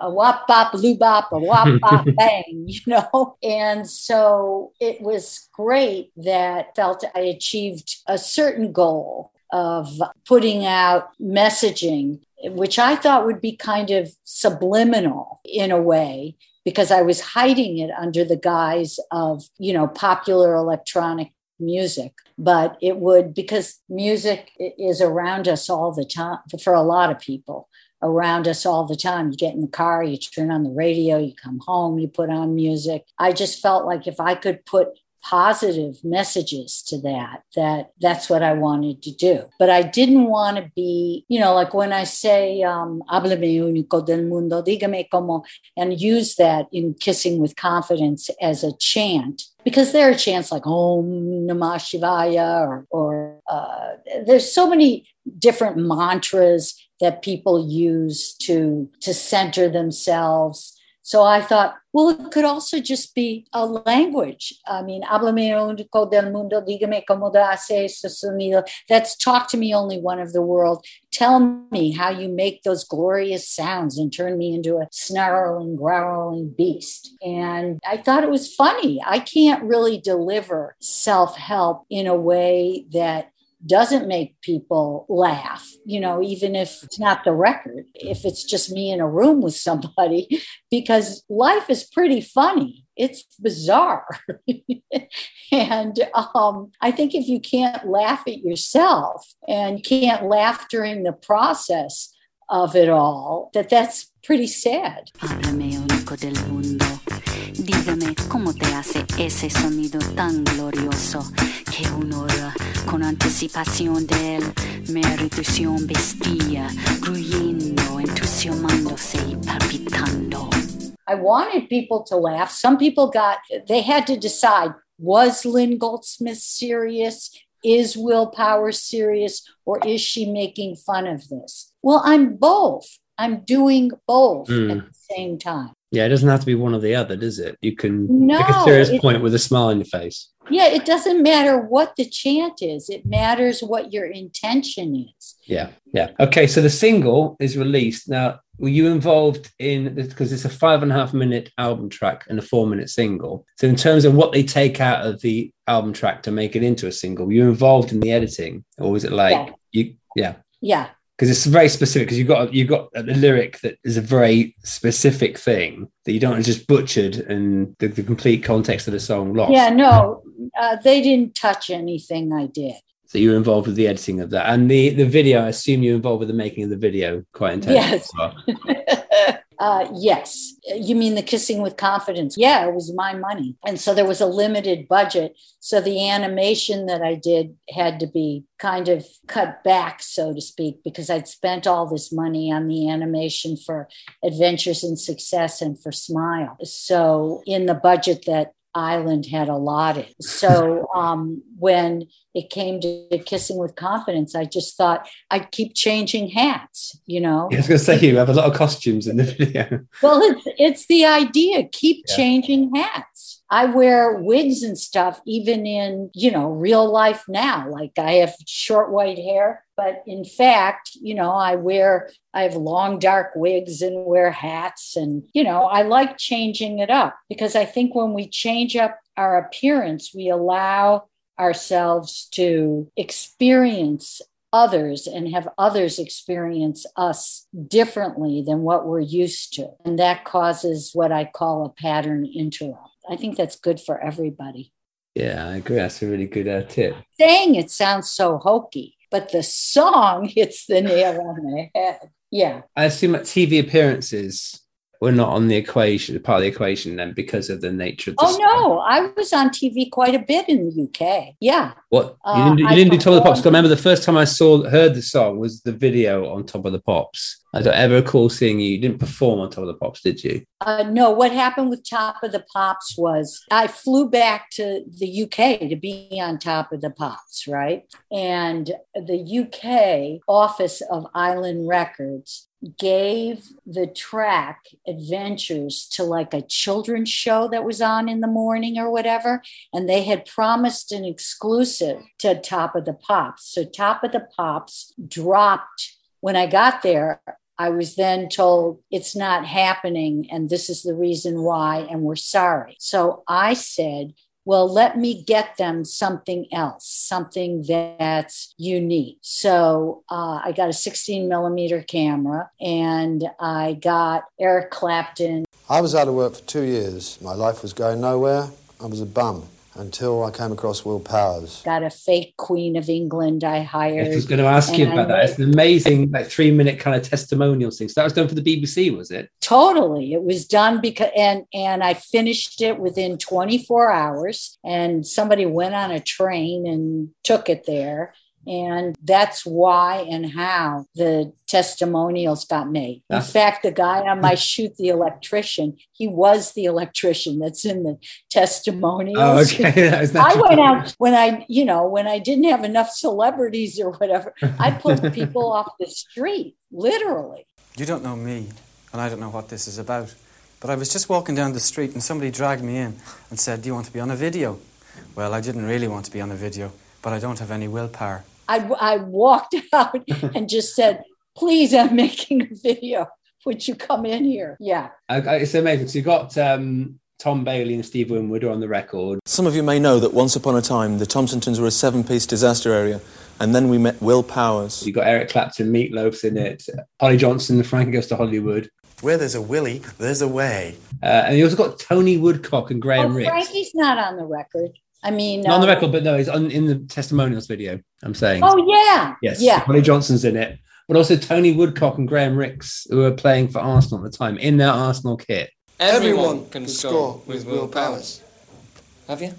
A wop bop loo bop, a wop bop bang, you know? And so it was great that felt I achieved a certain goal of putting out messaging, which I thought would be kind of subliminal in a way, because I was hiding it under the guise of, you know, popular electronic music. But it would, because music is around us all the time for a lot of people. Around us all the time. You get in the car, you turn on the radio, you come home, you put on music. I just felt like if I could put positive messages to that that that's what i wanted to do but i didn't want to be you know like when i say um háblame único del mundo dígame como and use that in kissing with confidence as a chant because there are chants like om namah shivaya or, or uh, there's so many different mantras that people use to to center themselves so I thought, well, it could also just be a language. I mean, háblame único del mundo, dígame cómo hace ese sonido. That's talk to me only one of the world. Tell me how you make those glorious sounds and turn me into a snarling, growling beast. And I thought it was funny. I can't really deliver self help in a way that doesn't make people laugh, you know, even if it's not the record, if it's just me in a room with somebody, because life is pretty funny. It's bizarre. and um, I think if you can't laugh at yourself and can't laugh during the process of it all, that that's pretty sad. Dígame cómo te hace ese sonido tan glorioso que uno con anticipación de él. Meritación vestía, gruyendo, entusiasmándose y palpitando. I wanted people to laugh. Some people got, they had to decide was Lynn Goldsmith serious? Is Willpower serious? Or is she making fun of this? Well, I'm both. I'm doing both Mm. at the same time. Yeah, it doesn't have to be one or the other, does it? You can No, make a serious it- point with a smile on your face. Yeah, it doesn't matter what the chant is, it matters what your intention is. Yeah, yeah. Okay, so the single is released now. Were you involved in because it's a five and a half minute album track and a four minute single? So, in terms of what they take out of the album track to make it into a single, were you involved in the editing, or was it like Yeah. you? Yeah, Yeah. Because it's very specific. Because you've got you've got a lyric that is a very specific thing that you don't want just butchered and the, the complete context of the song lost. Yeah, no, uh, they didn't touch anything I did. So you were involved with the editing of that and the the video. I assume you were involved with the making of the video quite intensely. Yes. well. uh, yes. You mean the kissing with confidence? Yeah, it was my money. And so there was a limited budget. So the animation that I did had to be kind of cut back, so to speak, because I'd spent all this money on the animation for Adventures in Success and for Smile. So in the budget that Island had allotted. So um, when it came to kissing with confidence, I just thought I'd keep changing hats, you know? I was going to say you have a lot of costumes in the video. Well, it's it's the idea. Keep Yeah. changing hats. I wear wigs and stuff, even in you know real life now. Like I have short white hair, but in fact, you know, I wear I have long dark wigs and wear hats, and you know, I like changing it up because I think when we change up our appearance, we allow ourselves to experience others and have others experience us differently than what we're used to. And that causes what I call a pattern interrupt. I think that's good for everybody. Yeah, I agree. That's a really good uh, tip. Saying it sounds so hokey, but the song hits the nail on the head. Yeah. I assume that TV appearances were not on the equation, part of the equation, then because of the nature of the Oh, song. no. I was on TV quite a bit in the UK. Yeah. What you Uh, didn't, do- you didn't do Top of the Pops? I remember the first time I saw heard the song was the video on Top of the Pops. I don't ever recall seeing you. You didn't perform on Top of the Pops, did you? Uh, no, what happened with Top of the Pops was I flew back to the UK to be on Top of the Pops, right? And the UK office of Island Records gave the track Adventures to like a children's show that was on in the morning or whatever. And they had promised an exclusive to Top of the Pops. So Top of the Pops dropped when I got there. I was then told it's not happening and this is the reason why, and we're sorry. So I said, well, let me get them something else, something that's unique. So uh, I got a 16 millimeter camera and I got Eric Clapton. I was out of work for two years. My life was going nowhere. I was a bum until I came across Will Powers. Got a fake Queen of England I hired. I was going to ask you and I about that. made- It's an amazing, like three minute kind of testimonial thing. So that was done for the BBC, was it? totally it was done because and and i finished it within 24 hours and somebody went on a train and took it there and that's why and how the testimonials got made in fact the guy on my shoot the electrician he was the electrician that's in the testimonials Oh, okay. That was I natural. went out when I, you know, when I didn't have enough celebrities or whatever. I pulled people off the street, literally. You don't know me, and I don't know what this is about. But I was just walking down the street and somebody dragged me in and said, Do you want to be on a video? Well, I didn't really want to be on a video, but I don't have any willpower. I, I walked out and just said, please, I'm making a video. Would you come in here? Yeah. I- I- It's amazing. So you got um, Tom Bailey and Steve Winwood are on the record. Some of you may know that once upon a time the Thompson Twins were a seven piece disaster area, and then we met Will Powers. You got Eric Clapton, Meatloaf's in it, Holly Johnson, Frankie Goes to Hollywood. Where there's a Willie, there's a way. Uh, and you also got Tony Woodcock and Graham Oh, Rix. Frankie's not on the record. I mean, Not on the uh, record, but no, he's on in the testimonials video. I'm saying. Oh, yeah. Yes. Yeah. Holly Johnson's in it, but also Tony Woodcock and Graham Rix, who were playing for Arsenal at the time in their Arsenal kit. Everyone can score with Will Powers. Have you?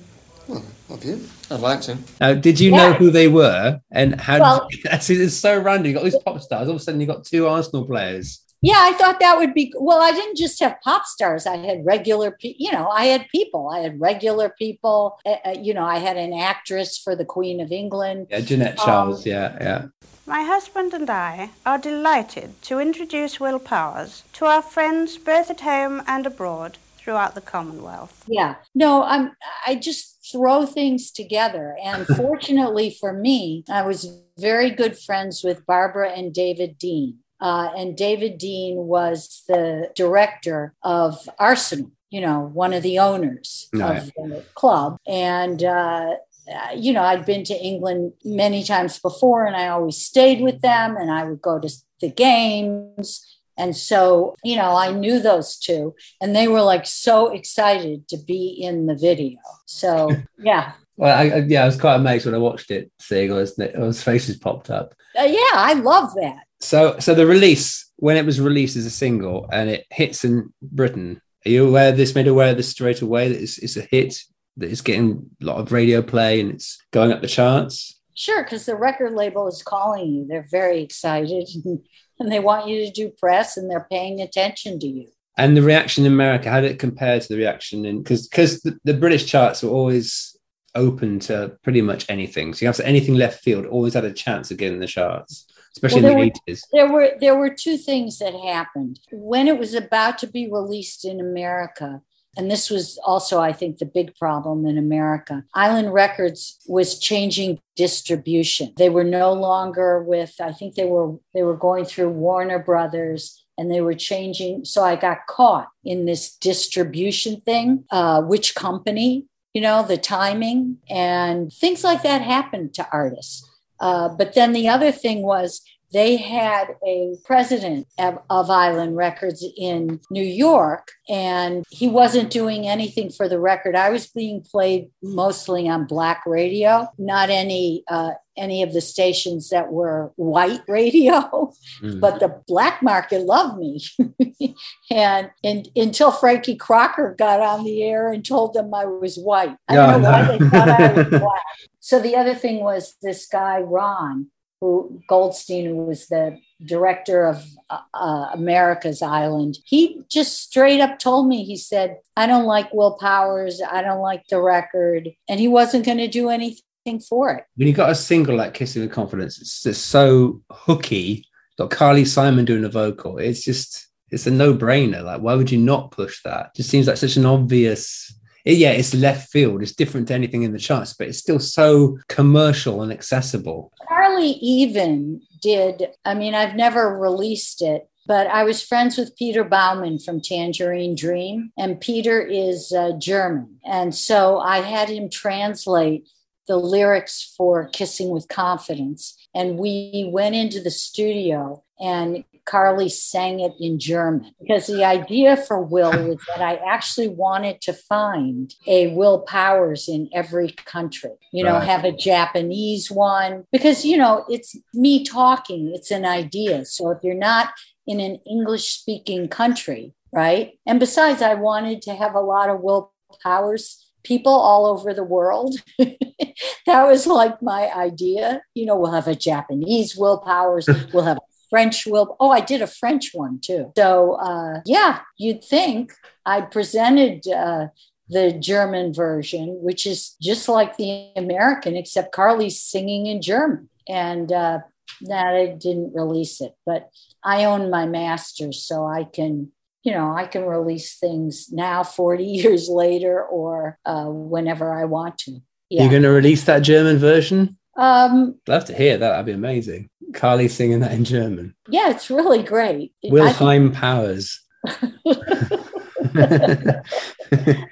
Well, have you? I'd like to. Now, did you know who they were and how? Well- did, it's, it's so random. You got these pop stars. All of a sudden, you got two Arsenal players. Yeah, I thought that would be well. I didn't just have pop stars. I had regular, pe- you know, I had people. I had regular people. Uh, uh, you know, I had an actress for the Queen of England. Yeah, Jeanette Um, Charles. yeah, yeah. My husband and I are delighted to introduce Will Powers to our friends both at home and abroad throughout the Commonwealth. Yeah. No, I'm I just throw things together. And fortunately for me, I was very good friends with Barbara and David Dein. Uh, and David Dein was the director of Arsenal, you know, one of the owners Right. of the club. And uh, uh, you know, I'd been to England many times before, and I always stayed with them, and I would go to the games. And so, you know, I knew those two, and they were like so excited to be in the video. So, yeah. Well, I, I- yeah, I was quite amazed when I watched it, seeing all his, all his faces popped up. Uh, yeah, I love that. So, so the release when it was released as a single and it hits in Britain, are you aware? Of this made aware of this straight away that it's, it's a hit, that it's getting a lot of radio play and it's going up the charts. Sure, because the record label is calling you. They're very excited and they want you to do press and they're paying attention to you. And the reaction in America, how did it compare to the reaction in? Because because the, the British charts were always open to pretty much anything. So you have to anything left field always had a chance of getting the charts, especially Well, in the eighties. There were there were two things that happened when it was about to be released in America. And this was also, I think, the big problem in America. Island Records was changing distribution. They were no longer with, I think they were they were going through Warner Brothers and they were changing. So I got caught in this distribution thing, uh, which company, you know, the timing and things like that happened to artists. Uh, but then the other thing was they had a president of, of Island Records in New York, and he wasn't doing anything for the record. I was being played mostly on black radio, not any uh, any of the stations that were white radio. But the black market loved me, and, and until Frankie Crocker got on the air and told them I was white. I don't know Yeah, why they thought I was black. So the other thing was this guy Ron, who Goldstein, who was the director of uh, uh, America's Island, he just straight up told me, he said, I don't like Will Powers. I don't like the record. And he wasn't going to do anything for it. When you got a single like Kissing with Confidence, it's just so hooky. Got Carly Simon doing the vocal. It's just, it's a no brainer. Like, why would you not push that? Just seems like such an obvious. it- yeah, it's left field. It's different to anything in the charts, but it's still so commercial and accessible. Carly even did, I mean, I've never released it, but I was friends with Peter Baumann from Tangerine Dream, and Peter is uh, German. And so I had him translate the lyrics for Kissing with Confidence. And we went into the studio and Carly sang it in German because the idea for Will was that I actually wanted to find a Will Powers in every country, you know, Right. have a Japanese one because, you know, it's me talking, it's an idea. So if you're not in an English speaking country, right? And besides, I wanted to have a lot of Will Powers people all over the world. that was like my idea. You know, we'll have a Japanese Will Powers, we'll have a French Will. Oh, I did a French one too. So, uh, yeah, you'd think I presented. Uh, the German version, which is just like the American, except Carly's singing in German. And uh, that I didn't release it, but I own my masters, so I can, you know, I can release things now, 40 years later, or uh, whenever I want to. Yeah. You're going to release that German version? um, Love to hear that. That'd be amazing. Carly singing that in German. yeah, it's really great. I think- Wilhelm Powers.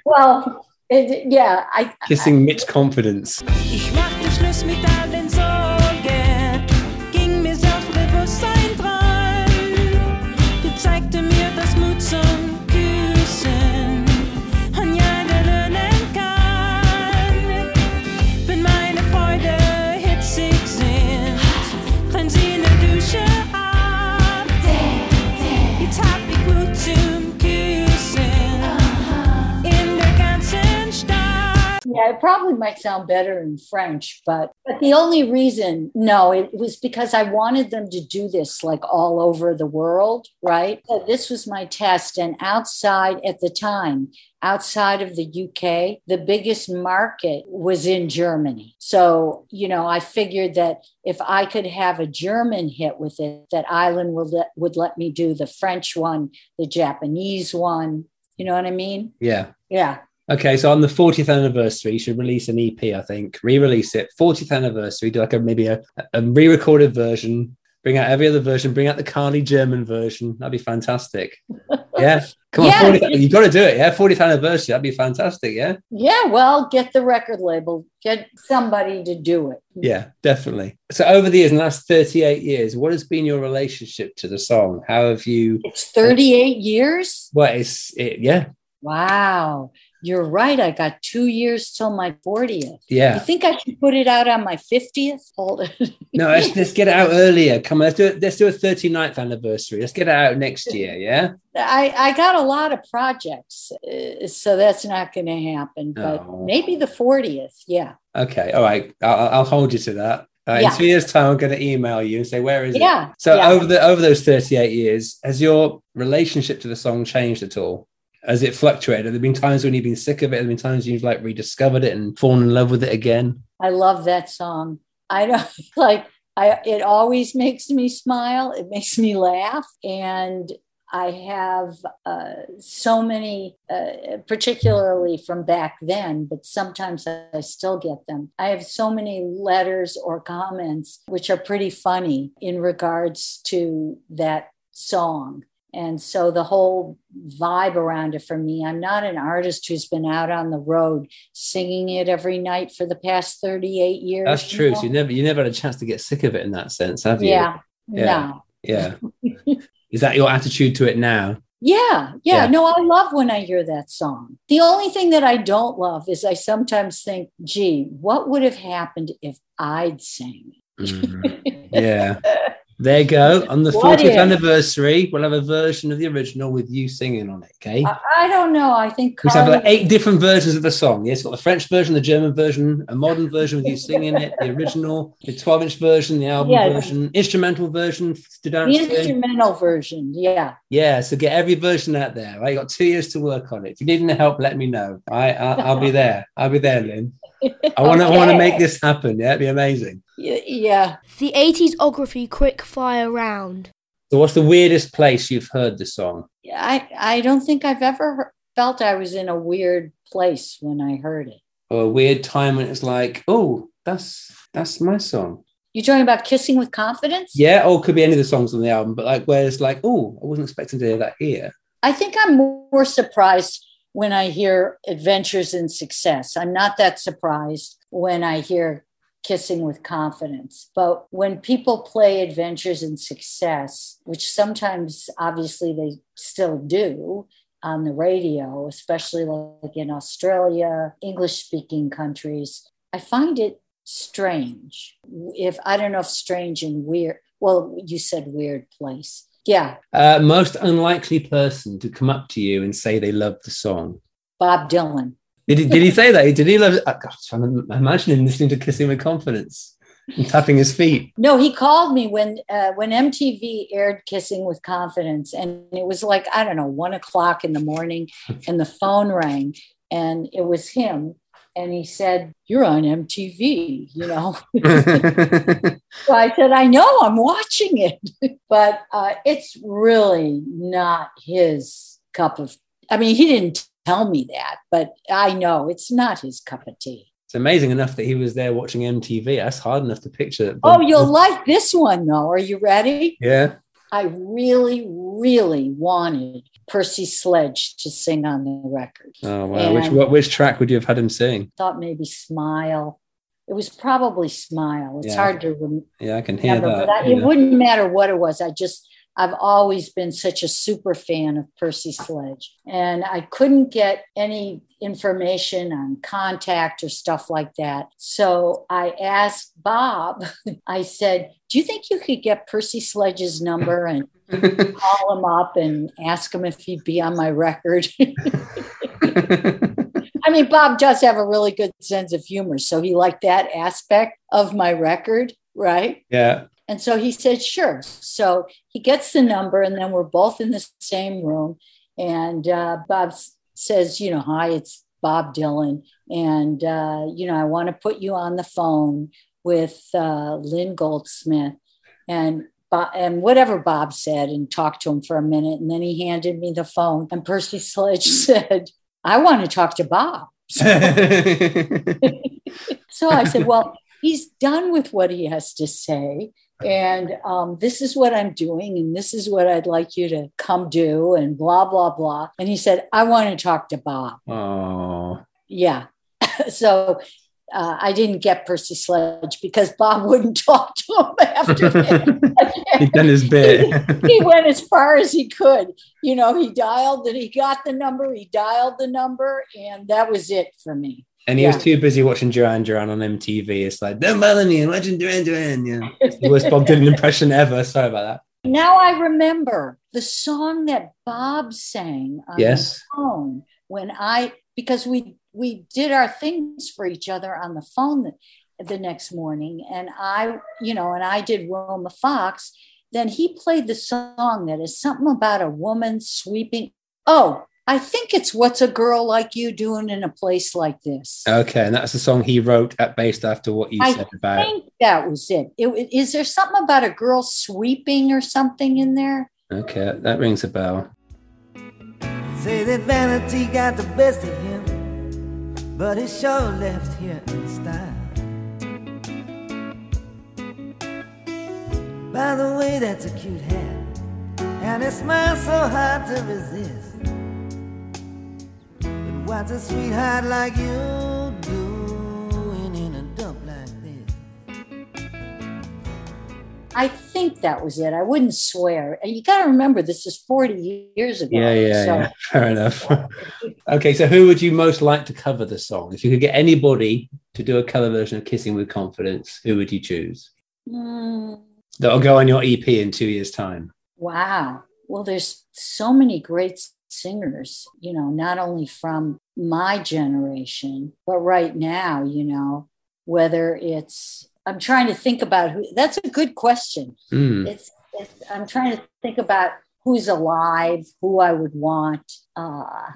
well, it, yeah, I, Kissing Mitch Confidence. Probably might sound better in French, but but the only reason, no, it was because I wanted them to do this like all over the world, right? So this was my test, and outside at the time, outside of the UK, the biggest market was in Germany. So you know, I figured that if I could have a German hit with it, that Island would let, would let me do the French one, the Japanese one. You know what I mean? Yeah. Yeah. Okay, so on the 40th anniversary, you should release an EP, I think. Re-release it. 40th anniversary, do like a maybe a, a re-recorded version. Bring out every other version. Bring out the Carly German version. That'd be fantastic. Yeah, come on, Yeah. 40th, you've got to do it. Yeah, 40th anniversary. That'd be fantastic. Yeah, Yeah, well, get the record label, get somebody to do it. yeah, definitely. So over the years, in the last 38 years, what has been your relationship to the song? How have you? It's 38 years? Well, it's it, yeah, Wow. You're right. I got two years till my 40th. Yeah. You think I should put it out on my 50th? Hold it. No, let's, let's get it out earlier. Come on, let's do it. Let's do a 39th anniversary. Let's get it out next year. Yeah. I, I got a lot of projects, uh, so that's not going to happen. But Oh. maybe the 40th. Yeah. Okay. All right. I'll, I'll hold you to that. Uh, Yeah. In two years' time, I'm going to email you and say where is Yeah, it. So yeah. over the over those 38 years, has your relationship to the song changed at all? Has it fluctuated? Have there been times when you've been sick of it? Have there been times you've like rediscovered it and fallen in love with it again? I love that song. I don't like I it always makes me smile. It makes me laugh and I have uh, so many, uh, particularly from back then, but sometimes I still get them. I have so many letters or comments which are pretty funny in regards to that song. And so the whole vibe around it for me, I'm not an artist who's been out on the road singing it every night for the past 38 years. That's you true. know? So you never you never had a chance to get sick of it in that sense, have you? Yeah. Yeah. No. Yeah. Is that your attitude to it now? Yeah, yeah, Yeah. No, I love when I hear that song. The only thing that I don't love is I sometimes think, gee, what would have happened if I'd sang? Mhm. yeah. There you go. On the 40th if? anniversary, we'll have a version of the original with you singing on it. Okay. I, I don't know. I think We have like eight different versions of the song. Yes, got the French version, the German version, a modern version with you singing it, the original, the 12 inch version, the album Yeah. version, instrumental version to the dance to. instrumental version. Yeah. Yeah, so get every version out there. Right, you got two years to work on it. If you need any help, let me know. I, I I'll be there. I'll be there, Lynn. I want to I want to make this happen. Yeah, it'd be amazing. Y- Yeah. The 80sography quick fire round. So, what's the weirdest place you've heard the song? I I don't think I've ever felt I was in a weird place when I heard it. Or a weird time when it's like, oh, that's that's my song. You're talking about kissing with confidence? Yeah, or it could be any of the songs on the album, but like where it's like, oh, I wasn't expecting to hear that here. I think I'm more surprised when I hear adventures in success. I'm not that surprised when I hear kissing with confidence. But when people play adventures and success, which sometimes obviously they still do on the radio, especially like in Australia, English speaking countries, I find it strange. If I don't know if strange and weird, well, you said weird place. Yeah, Uh, most unlikely person to come up to you and say they love the song. Bob Dylan. Did he, did he say that? Did he love? I'm trying to imagine him listening to Kissing with Confidence and tapping his feet. No, he called me when uh, when MTV aired "Kissing with Confidence," and it was like I don't know one o'clock in the morning, and the phone rang, and it was him, and he said, "You're on MTV," you know. so I said, "I know, I'm watching it," but uh, it's really not his cup of. I mean, he didn't tell me that, but I know it's not his cup of tea. It's amazing enough that he was there watching MTV. That's hard enough to picture. Oh, you'll like this one though. Are you ready? Yeah. I really, really wanted Percy Sledge to sing on the record. Oh wow. Which what, which track would you have had him sing? Thought maybe Smile. It was probably Smile. It's Yeah. hard to rem- Yeah, I can hear remember, that. but I, yeah. it wouldn't matter what it was. I just, I've always been such a super fan of Percy Sledge, and I couldn't get any information on contact or stuff like that. So I asked Bob. I said, "Do you think you could get Percy Sledge's number and call him up and ask him if he'd be on my record?" I mean, Bob does have a really good sense of humor, so he liked that aspect of my record, right? Yeah. And so he said, sure. So he gets the number, and then we're both in the same room. And uh, Bob says, you know, hi, it's Bob Dylan. And, uh, you know, I want to put you on the phone with uh, Lynn Goldsmith. And Bo- and whatever Bob said, and talked to him for a minute. And then he handed me the phone, and Percy Sledge said, I want to talk to Bob. So I said, Well, he's done with what he has to say. And um, this is what I'm doing, and this is what I'd like you to come do, and blah, blah, blah. And he said, I want to talk to Bob. Oh. Yeah. so uh, I didn't get Percy Sledge because Bob wouldn't talk to him after that. He'd done his bit. he went as far as he could. You know, he dialed and he got the number, he dialed the number, and that was it for me. And he Yeah. was too busy watching Duran Duran on MTV. It's like, don't bother me, I'm watching Duran Duran. Yeah. It's the worst Bob Dylan impression ever. Sorry about that. Now I remember the song that Bob sang on Yes. the phone when I because we we did our things for each other on the phone the, the next morning, and I you know and I did Wilma Fox. Then he played the song that is something about a woman sweeping. Oh, I think it's "What's a Girl Like You Doing in a Place Like This." Okay. And that's the song he wrote at based after what you I said about I think that was it. it. Is there something about a girl sweeping or something in there? Okay. That rings a bell. Say that vanity got the best of him, but it sure left here in style. By the way, that's a cute hat, and it smiles so hard to resist. But what's a sweetheart like you doing in a dump like this? I think that was it. I wouldn't swear. And you got to remember, this is 40 years ago. Yeah, yeah, so yeah. Fair enough. okay, so who would you most like to cover the song? If you could get anybody to do a cover version of Kissing with Confidence, who would you choose? mm, that'll go on your EP in two years' time? Wow. Well, there's so many great singers, you know, not only from my generation, but right now, you know, whether it's, I'm trying to think about who, that's a good question. Mm. It's, it's, I'm trying to think about who's alive, who I would want. Uh,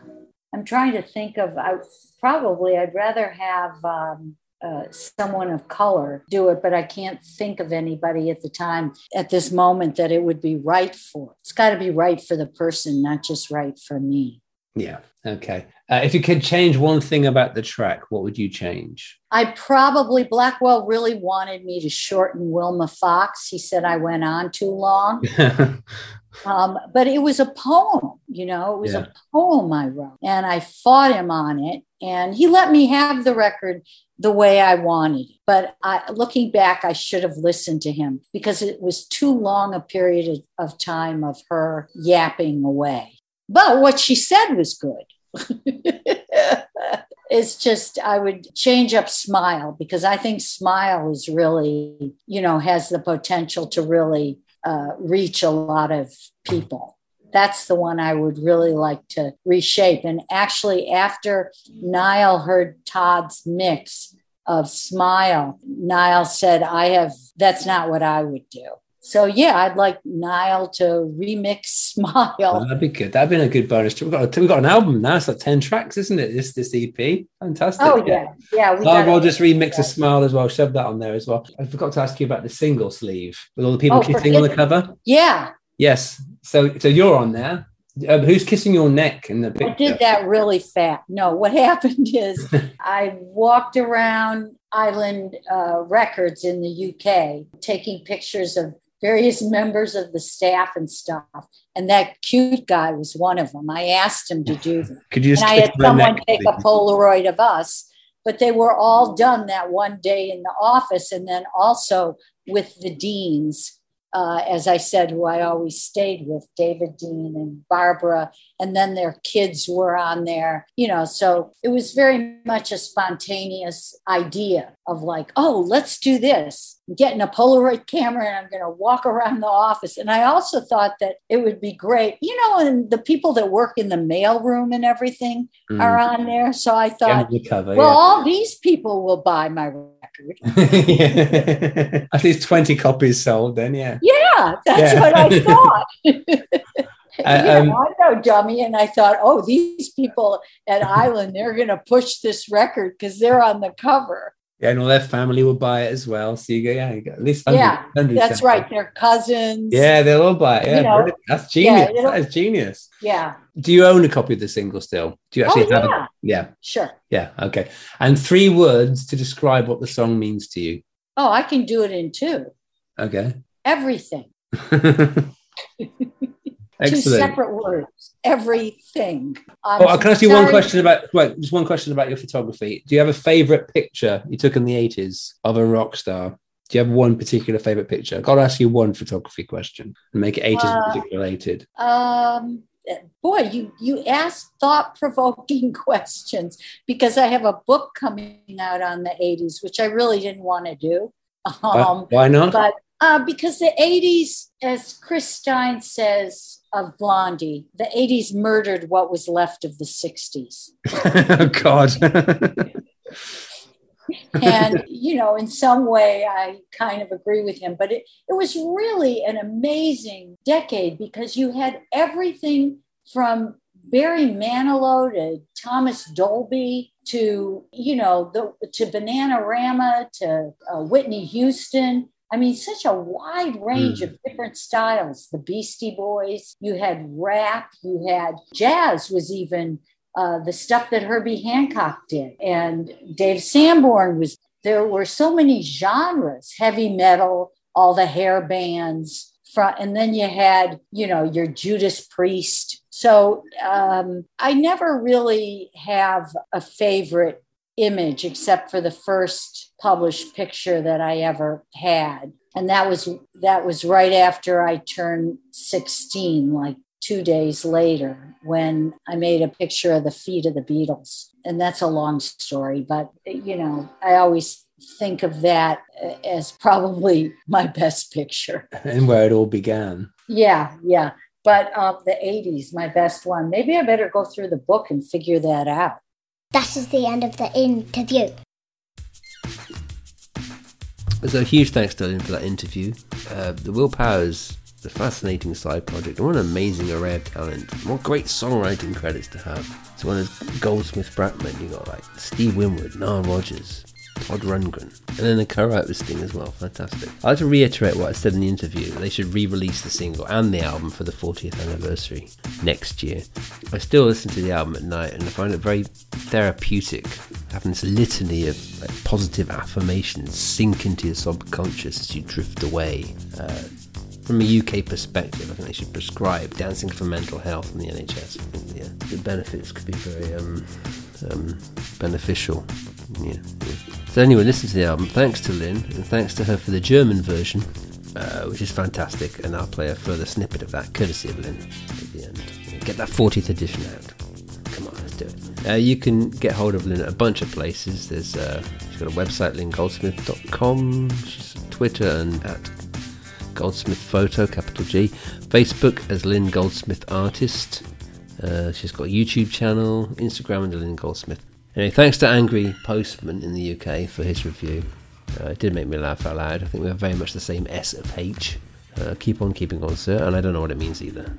I'm trying to think of, I probably, I'd rather have, um, uh, someone of color do it, but I can't think of anybody at the time, at this moment, that it would be right for. It's got to be right for the person, not just right for me. Yeah. Okay. Uh, if you could change one thing about the track, what would you change? I probably, Blackwell really wanted me to shorten Wilma Fox. He said I went on too long. Um, but it was a poem, you know, it was Yeah. a poem I wrote, and I fought him on it, and he let me have the record the way I wanted. But I, looking back, I should have listened to him because it was too long a period of, of time of her yapping away. But what she said was good. it's just I would change up smile because I think smile is really, you know, has the potential to really uh, reach a lot of people. That's the one I would really like to reshape. And actually, after Nile heard Todd's mix of Smile, Nile said, I have, that's not what I would do. So, yeah, I'd like Nile to remix Smile. Oh, that'd be good. That'd been a good bonus. We've got, a, we've got an album now. It's like 10 tracks, isn't it? This this EP. Fantastic. Oh, yeah. Yeah. we So I gotta- will just remix a smile as well. Shove that on there as well. I forgot to ask you about the single sleeve with all the people Oh, kissing on the cover. Yeah. Yes. So so you're on there. Um, who's kissing your neck in the I did that really fast. No, what happened is I walked around Island uh, Records in the UK taking pictures of various members of the staff and stuff. And that cute guy was one of them. I asked him to do them. Could you just and I had someone neck, take a? Polaroid of us, but they were all done that one day in the office. And then also with the Deins, uh, as I said, who I always stayed with, David Dein and Barbara, and then their kids were on there, you know. So it was very much a spontaneous idea of like, oh, let's do this. I'm getting a Polaroid camera and I'm going to walk around the office. And I also thought that it would be great, you know, and the people that work in the mailroom and everything Mm. are on there. So I thought, cover, well, yeah. all these people will buy my. yeah. At least 20 copies sold then, yeah. Yeah, that's Yeah. what I thought. you Uh, know, um, I'm no dummy, and I thought, oh, these people at Island, they're going to push this record because they're on the cover. Yeah, and all their family will buy it as well. So you go, yeah, you at least 100, yeah, 100 that's sold. right. They're cousins. Yeah, they'll all buy it. Yeah, You know, that's genius. yeah, that is genius. yeah, Do you own a copy of the single still? Do you oh, actually Oh, have yeah. it? Yeah. sure. Yeah. Okay. And three words to describe what the song means to you. Oh, I can do it in two. Okay. Everything. Two separate words. Everything. Um, Oh, I can ask you one question about wait, just one question about your photography. Do you have a favorite picture you took in the 80s of a rock star? Do you have one particular favorite picture? I've got to ask you one photography question and make it 80s Uh, related. Um, boy, you you ask thought provoking questions because I have a book coming out on the '80s, which I really didn't want to do. Why- Um, why not? But uh, because the '80s, as Chris Stein says of Blondie, the '80s murdered what was left of the '60s. oh God. and you know in some way i kind of agree with him but it, it was really an amazing decade because you had everything from barry manilow to thomas dolby to you know the, to bananarama to uh, whitney houston I mean, such a wide range Mm. of different styles. The Beastie Boys, you had rap, you had jazz, was even uh, the stuff that Herbie Hancock did. And Dave Sanborn was, there were so many genres heavy metal, all the hair bands. From, and then you had, you know, your Judas Priest. So um, I never really have a favorite image except for the first published picture that I ever had. And that was that was right after I turned 16, like two days later, when I made a picture of the feet of the Beatles. And that's a long story, but you know, I always think of that as probably my best picture. And where it all began. Yeah, yeah. But uh, the 80s, my best one. Maybe I better go through the book and figure that out. That is the end of the interview. So huge thanks to Lynn for that interview. Uh, the Will Powers, the fascinating side project. What an amazing array of talent. What great songwriting credits to have. So one of Goldsmith Bratman, you got like Steve Winwood, Nile Rodgers, Todd Rundgren, and then a co-write with Sting as well. Fantastic. I'd like to reiterate what I said in the interview. They should re-release the single and the album for the 40th anniversary next year. I still listen to the album at night and I find it very therapeutic, having this litany of like, positive affirmations sink into your subconscious as you drift away. Uh, from a UK perspective, I think they should prescribe dancing for mental health in the NHS. Think yeah, the benefits could be very um, um, beneficial. Yeah, yeah. So anyway, listen to the album. Thanks to Lynn, and thanks to her for the German version, uh, which is fantastic. And I'll play a further snippet of that, courtesy of Lynn, at the end. Get that 40th edition out. Come on, let's do it. Uh, you can get hold of Lynn at a bunch of places. There's uh, she's got a website, lynngoldsmith.com. She's on Twitter and at Goldsmith Photo, capital G. Facebook as Lynn Goldsmith Artist. Uh, she's got a YouTube channel, Instagram under Lynn Goldsmith. Anyway, thanks to Angry Postman in the UK for his review. Uh, it did make me laugh out loud. I think we have very much the same S of H. Uh, keep on keeping on, sir, and I don't know what it means either.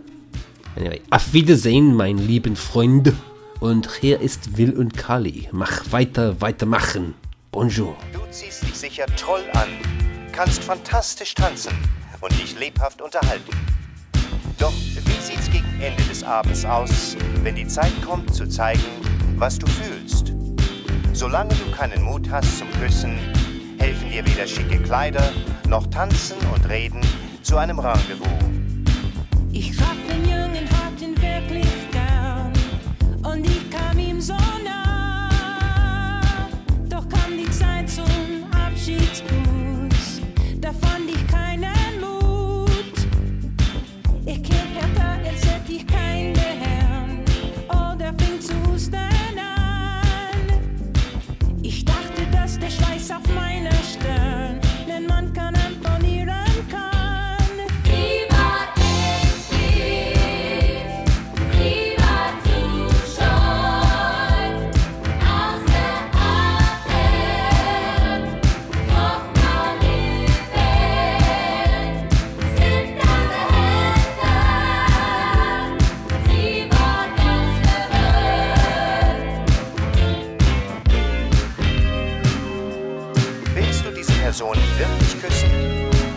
Anyway, auf Wiedersehen, mein lieben Freund. Und hier ist Will und Kali. Mach weiter, weitermachen. Bonjour. Du ziehst dich sicher toll an, kannst fantastisch tanzen und dich lebhaft unterhalten. Doch wie sieht's gegen Ende des Abends aus, wenn die Zeit kommt zu zeigen, was du fühlst? Solange du keinen Mut hast zum Küssen, helfen dir weder schicke Kleider noch Tanzen und Reden zu einem Rendezvous. Ich traf den Jungen, hab ihn wirklich gern und ich kam ihm so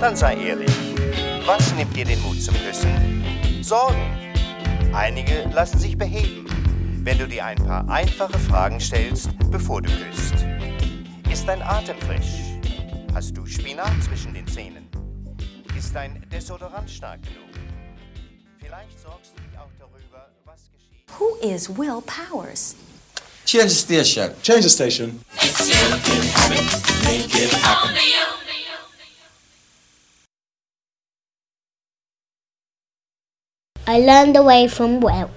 Dann sei ehrlich. Was nimmt dir den Mut zum Küssen? Sorgen. Einige lassen sich beheben, wenn du dir ein paar einfache Fragen stellst, bevor du küsst. Ist dein Atem frisch? Hast du Spinat zwischen den Zähnen? Ist dein Desodorant stark genug? Vielleicht sorgst du dich auch darüber, was geschieht. Who is Will Powers? Change the station. Change the station. I learned the way from Will.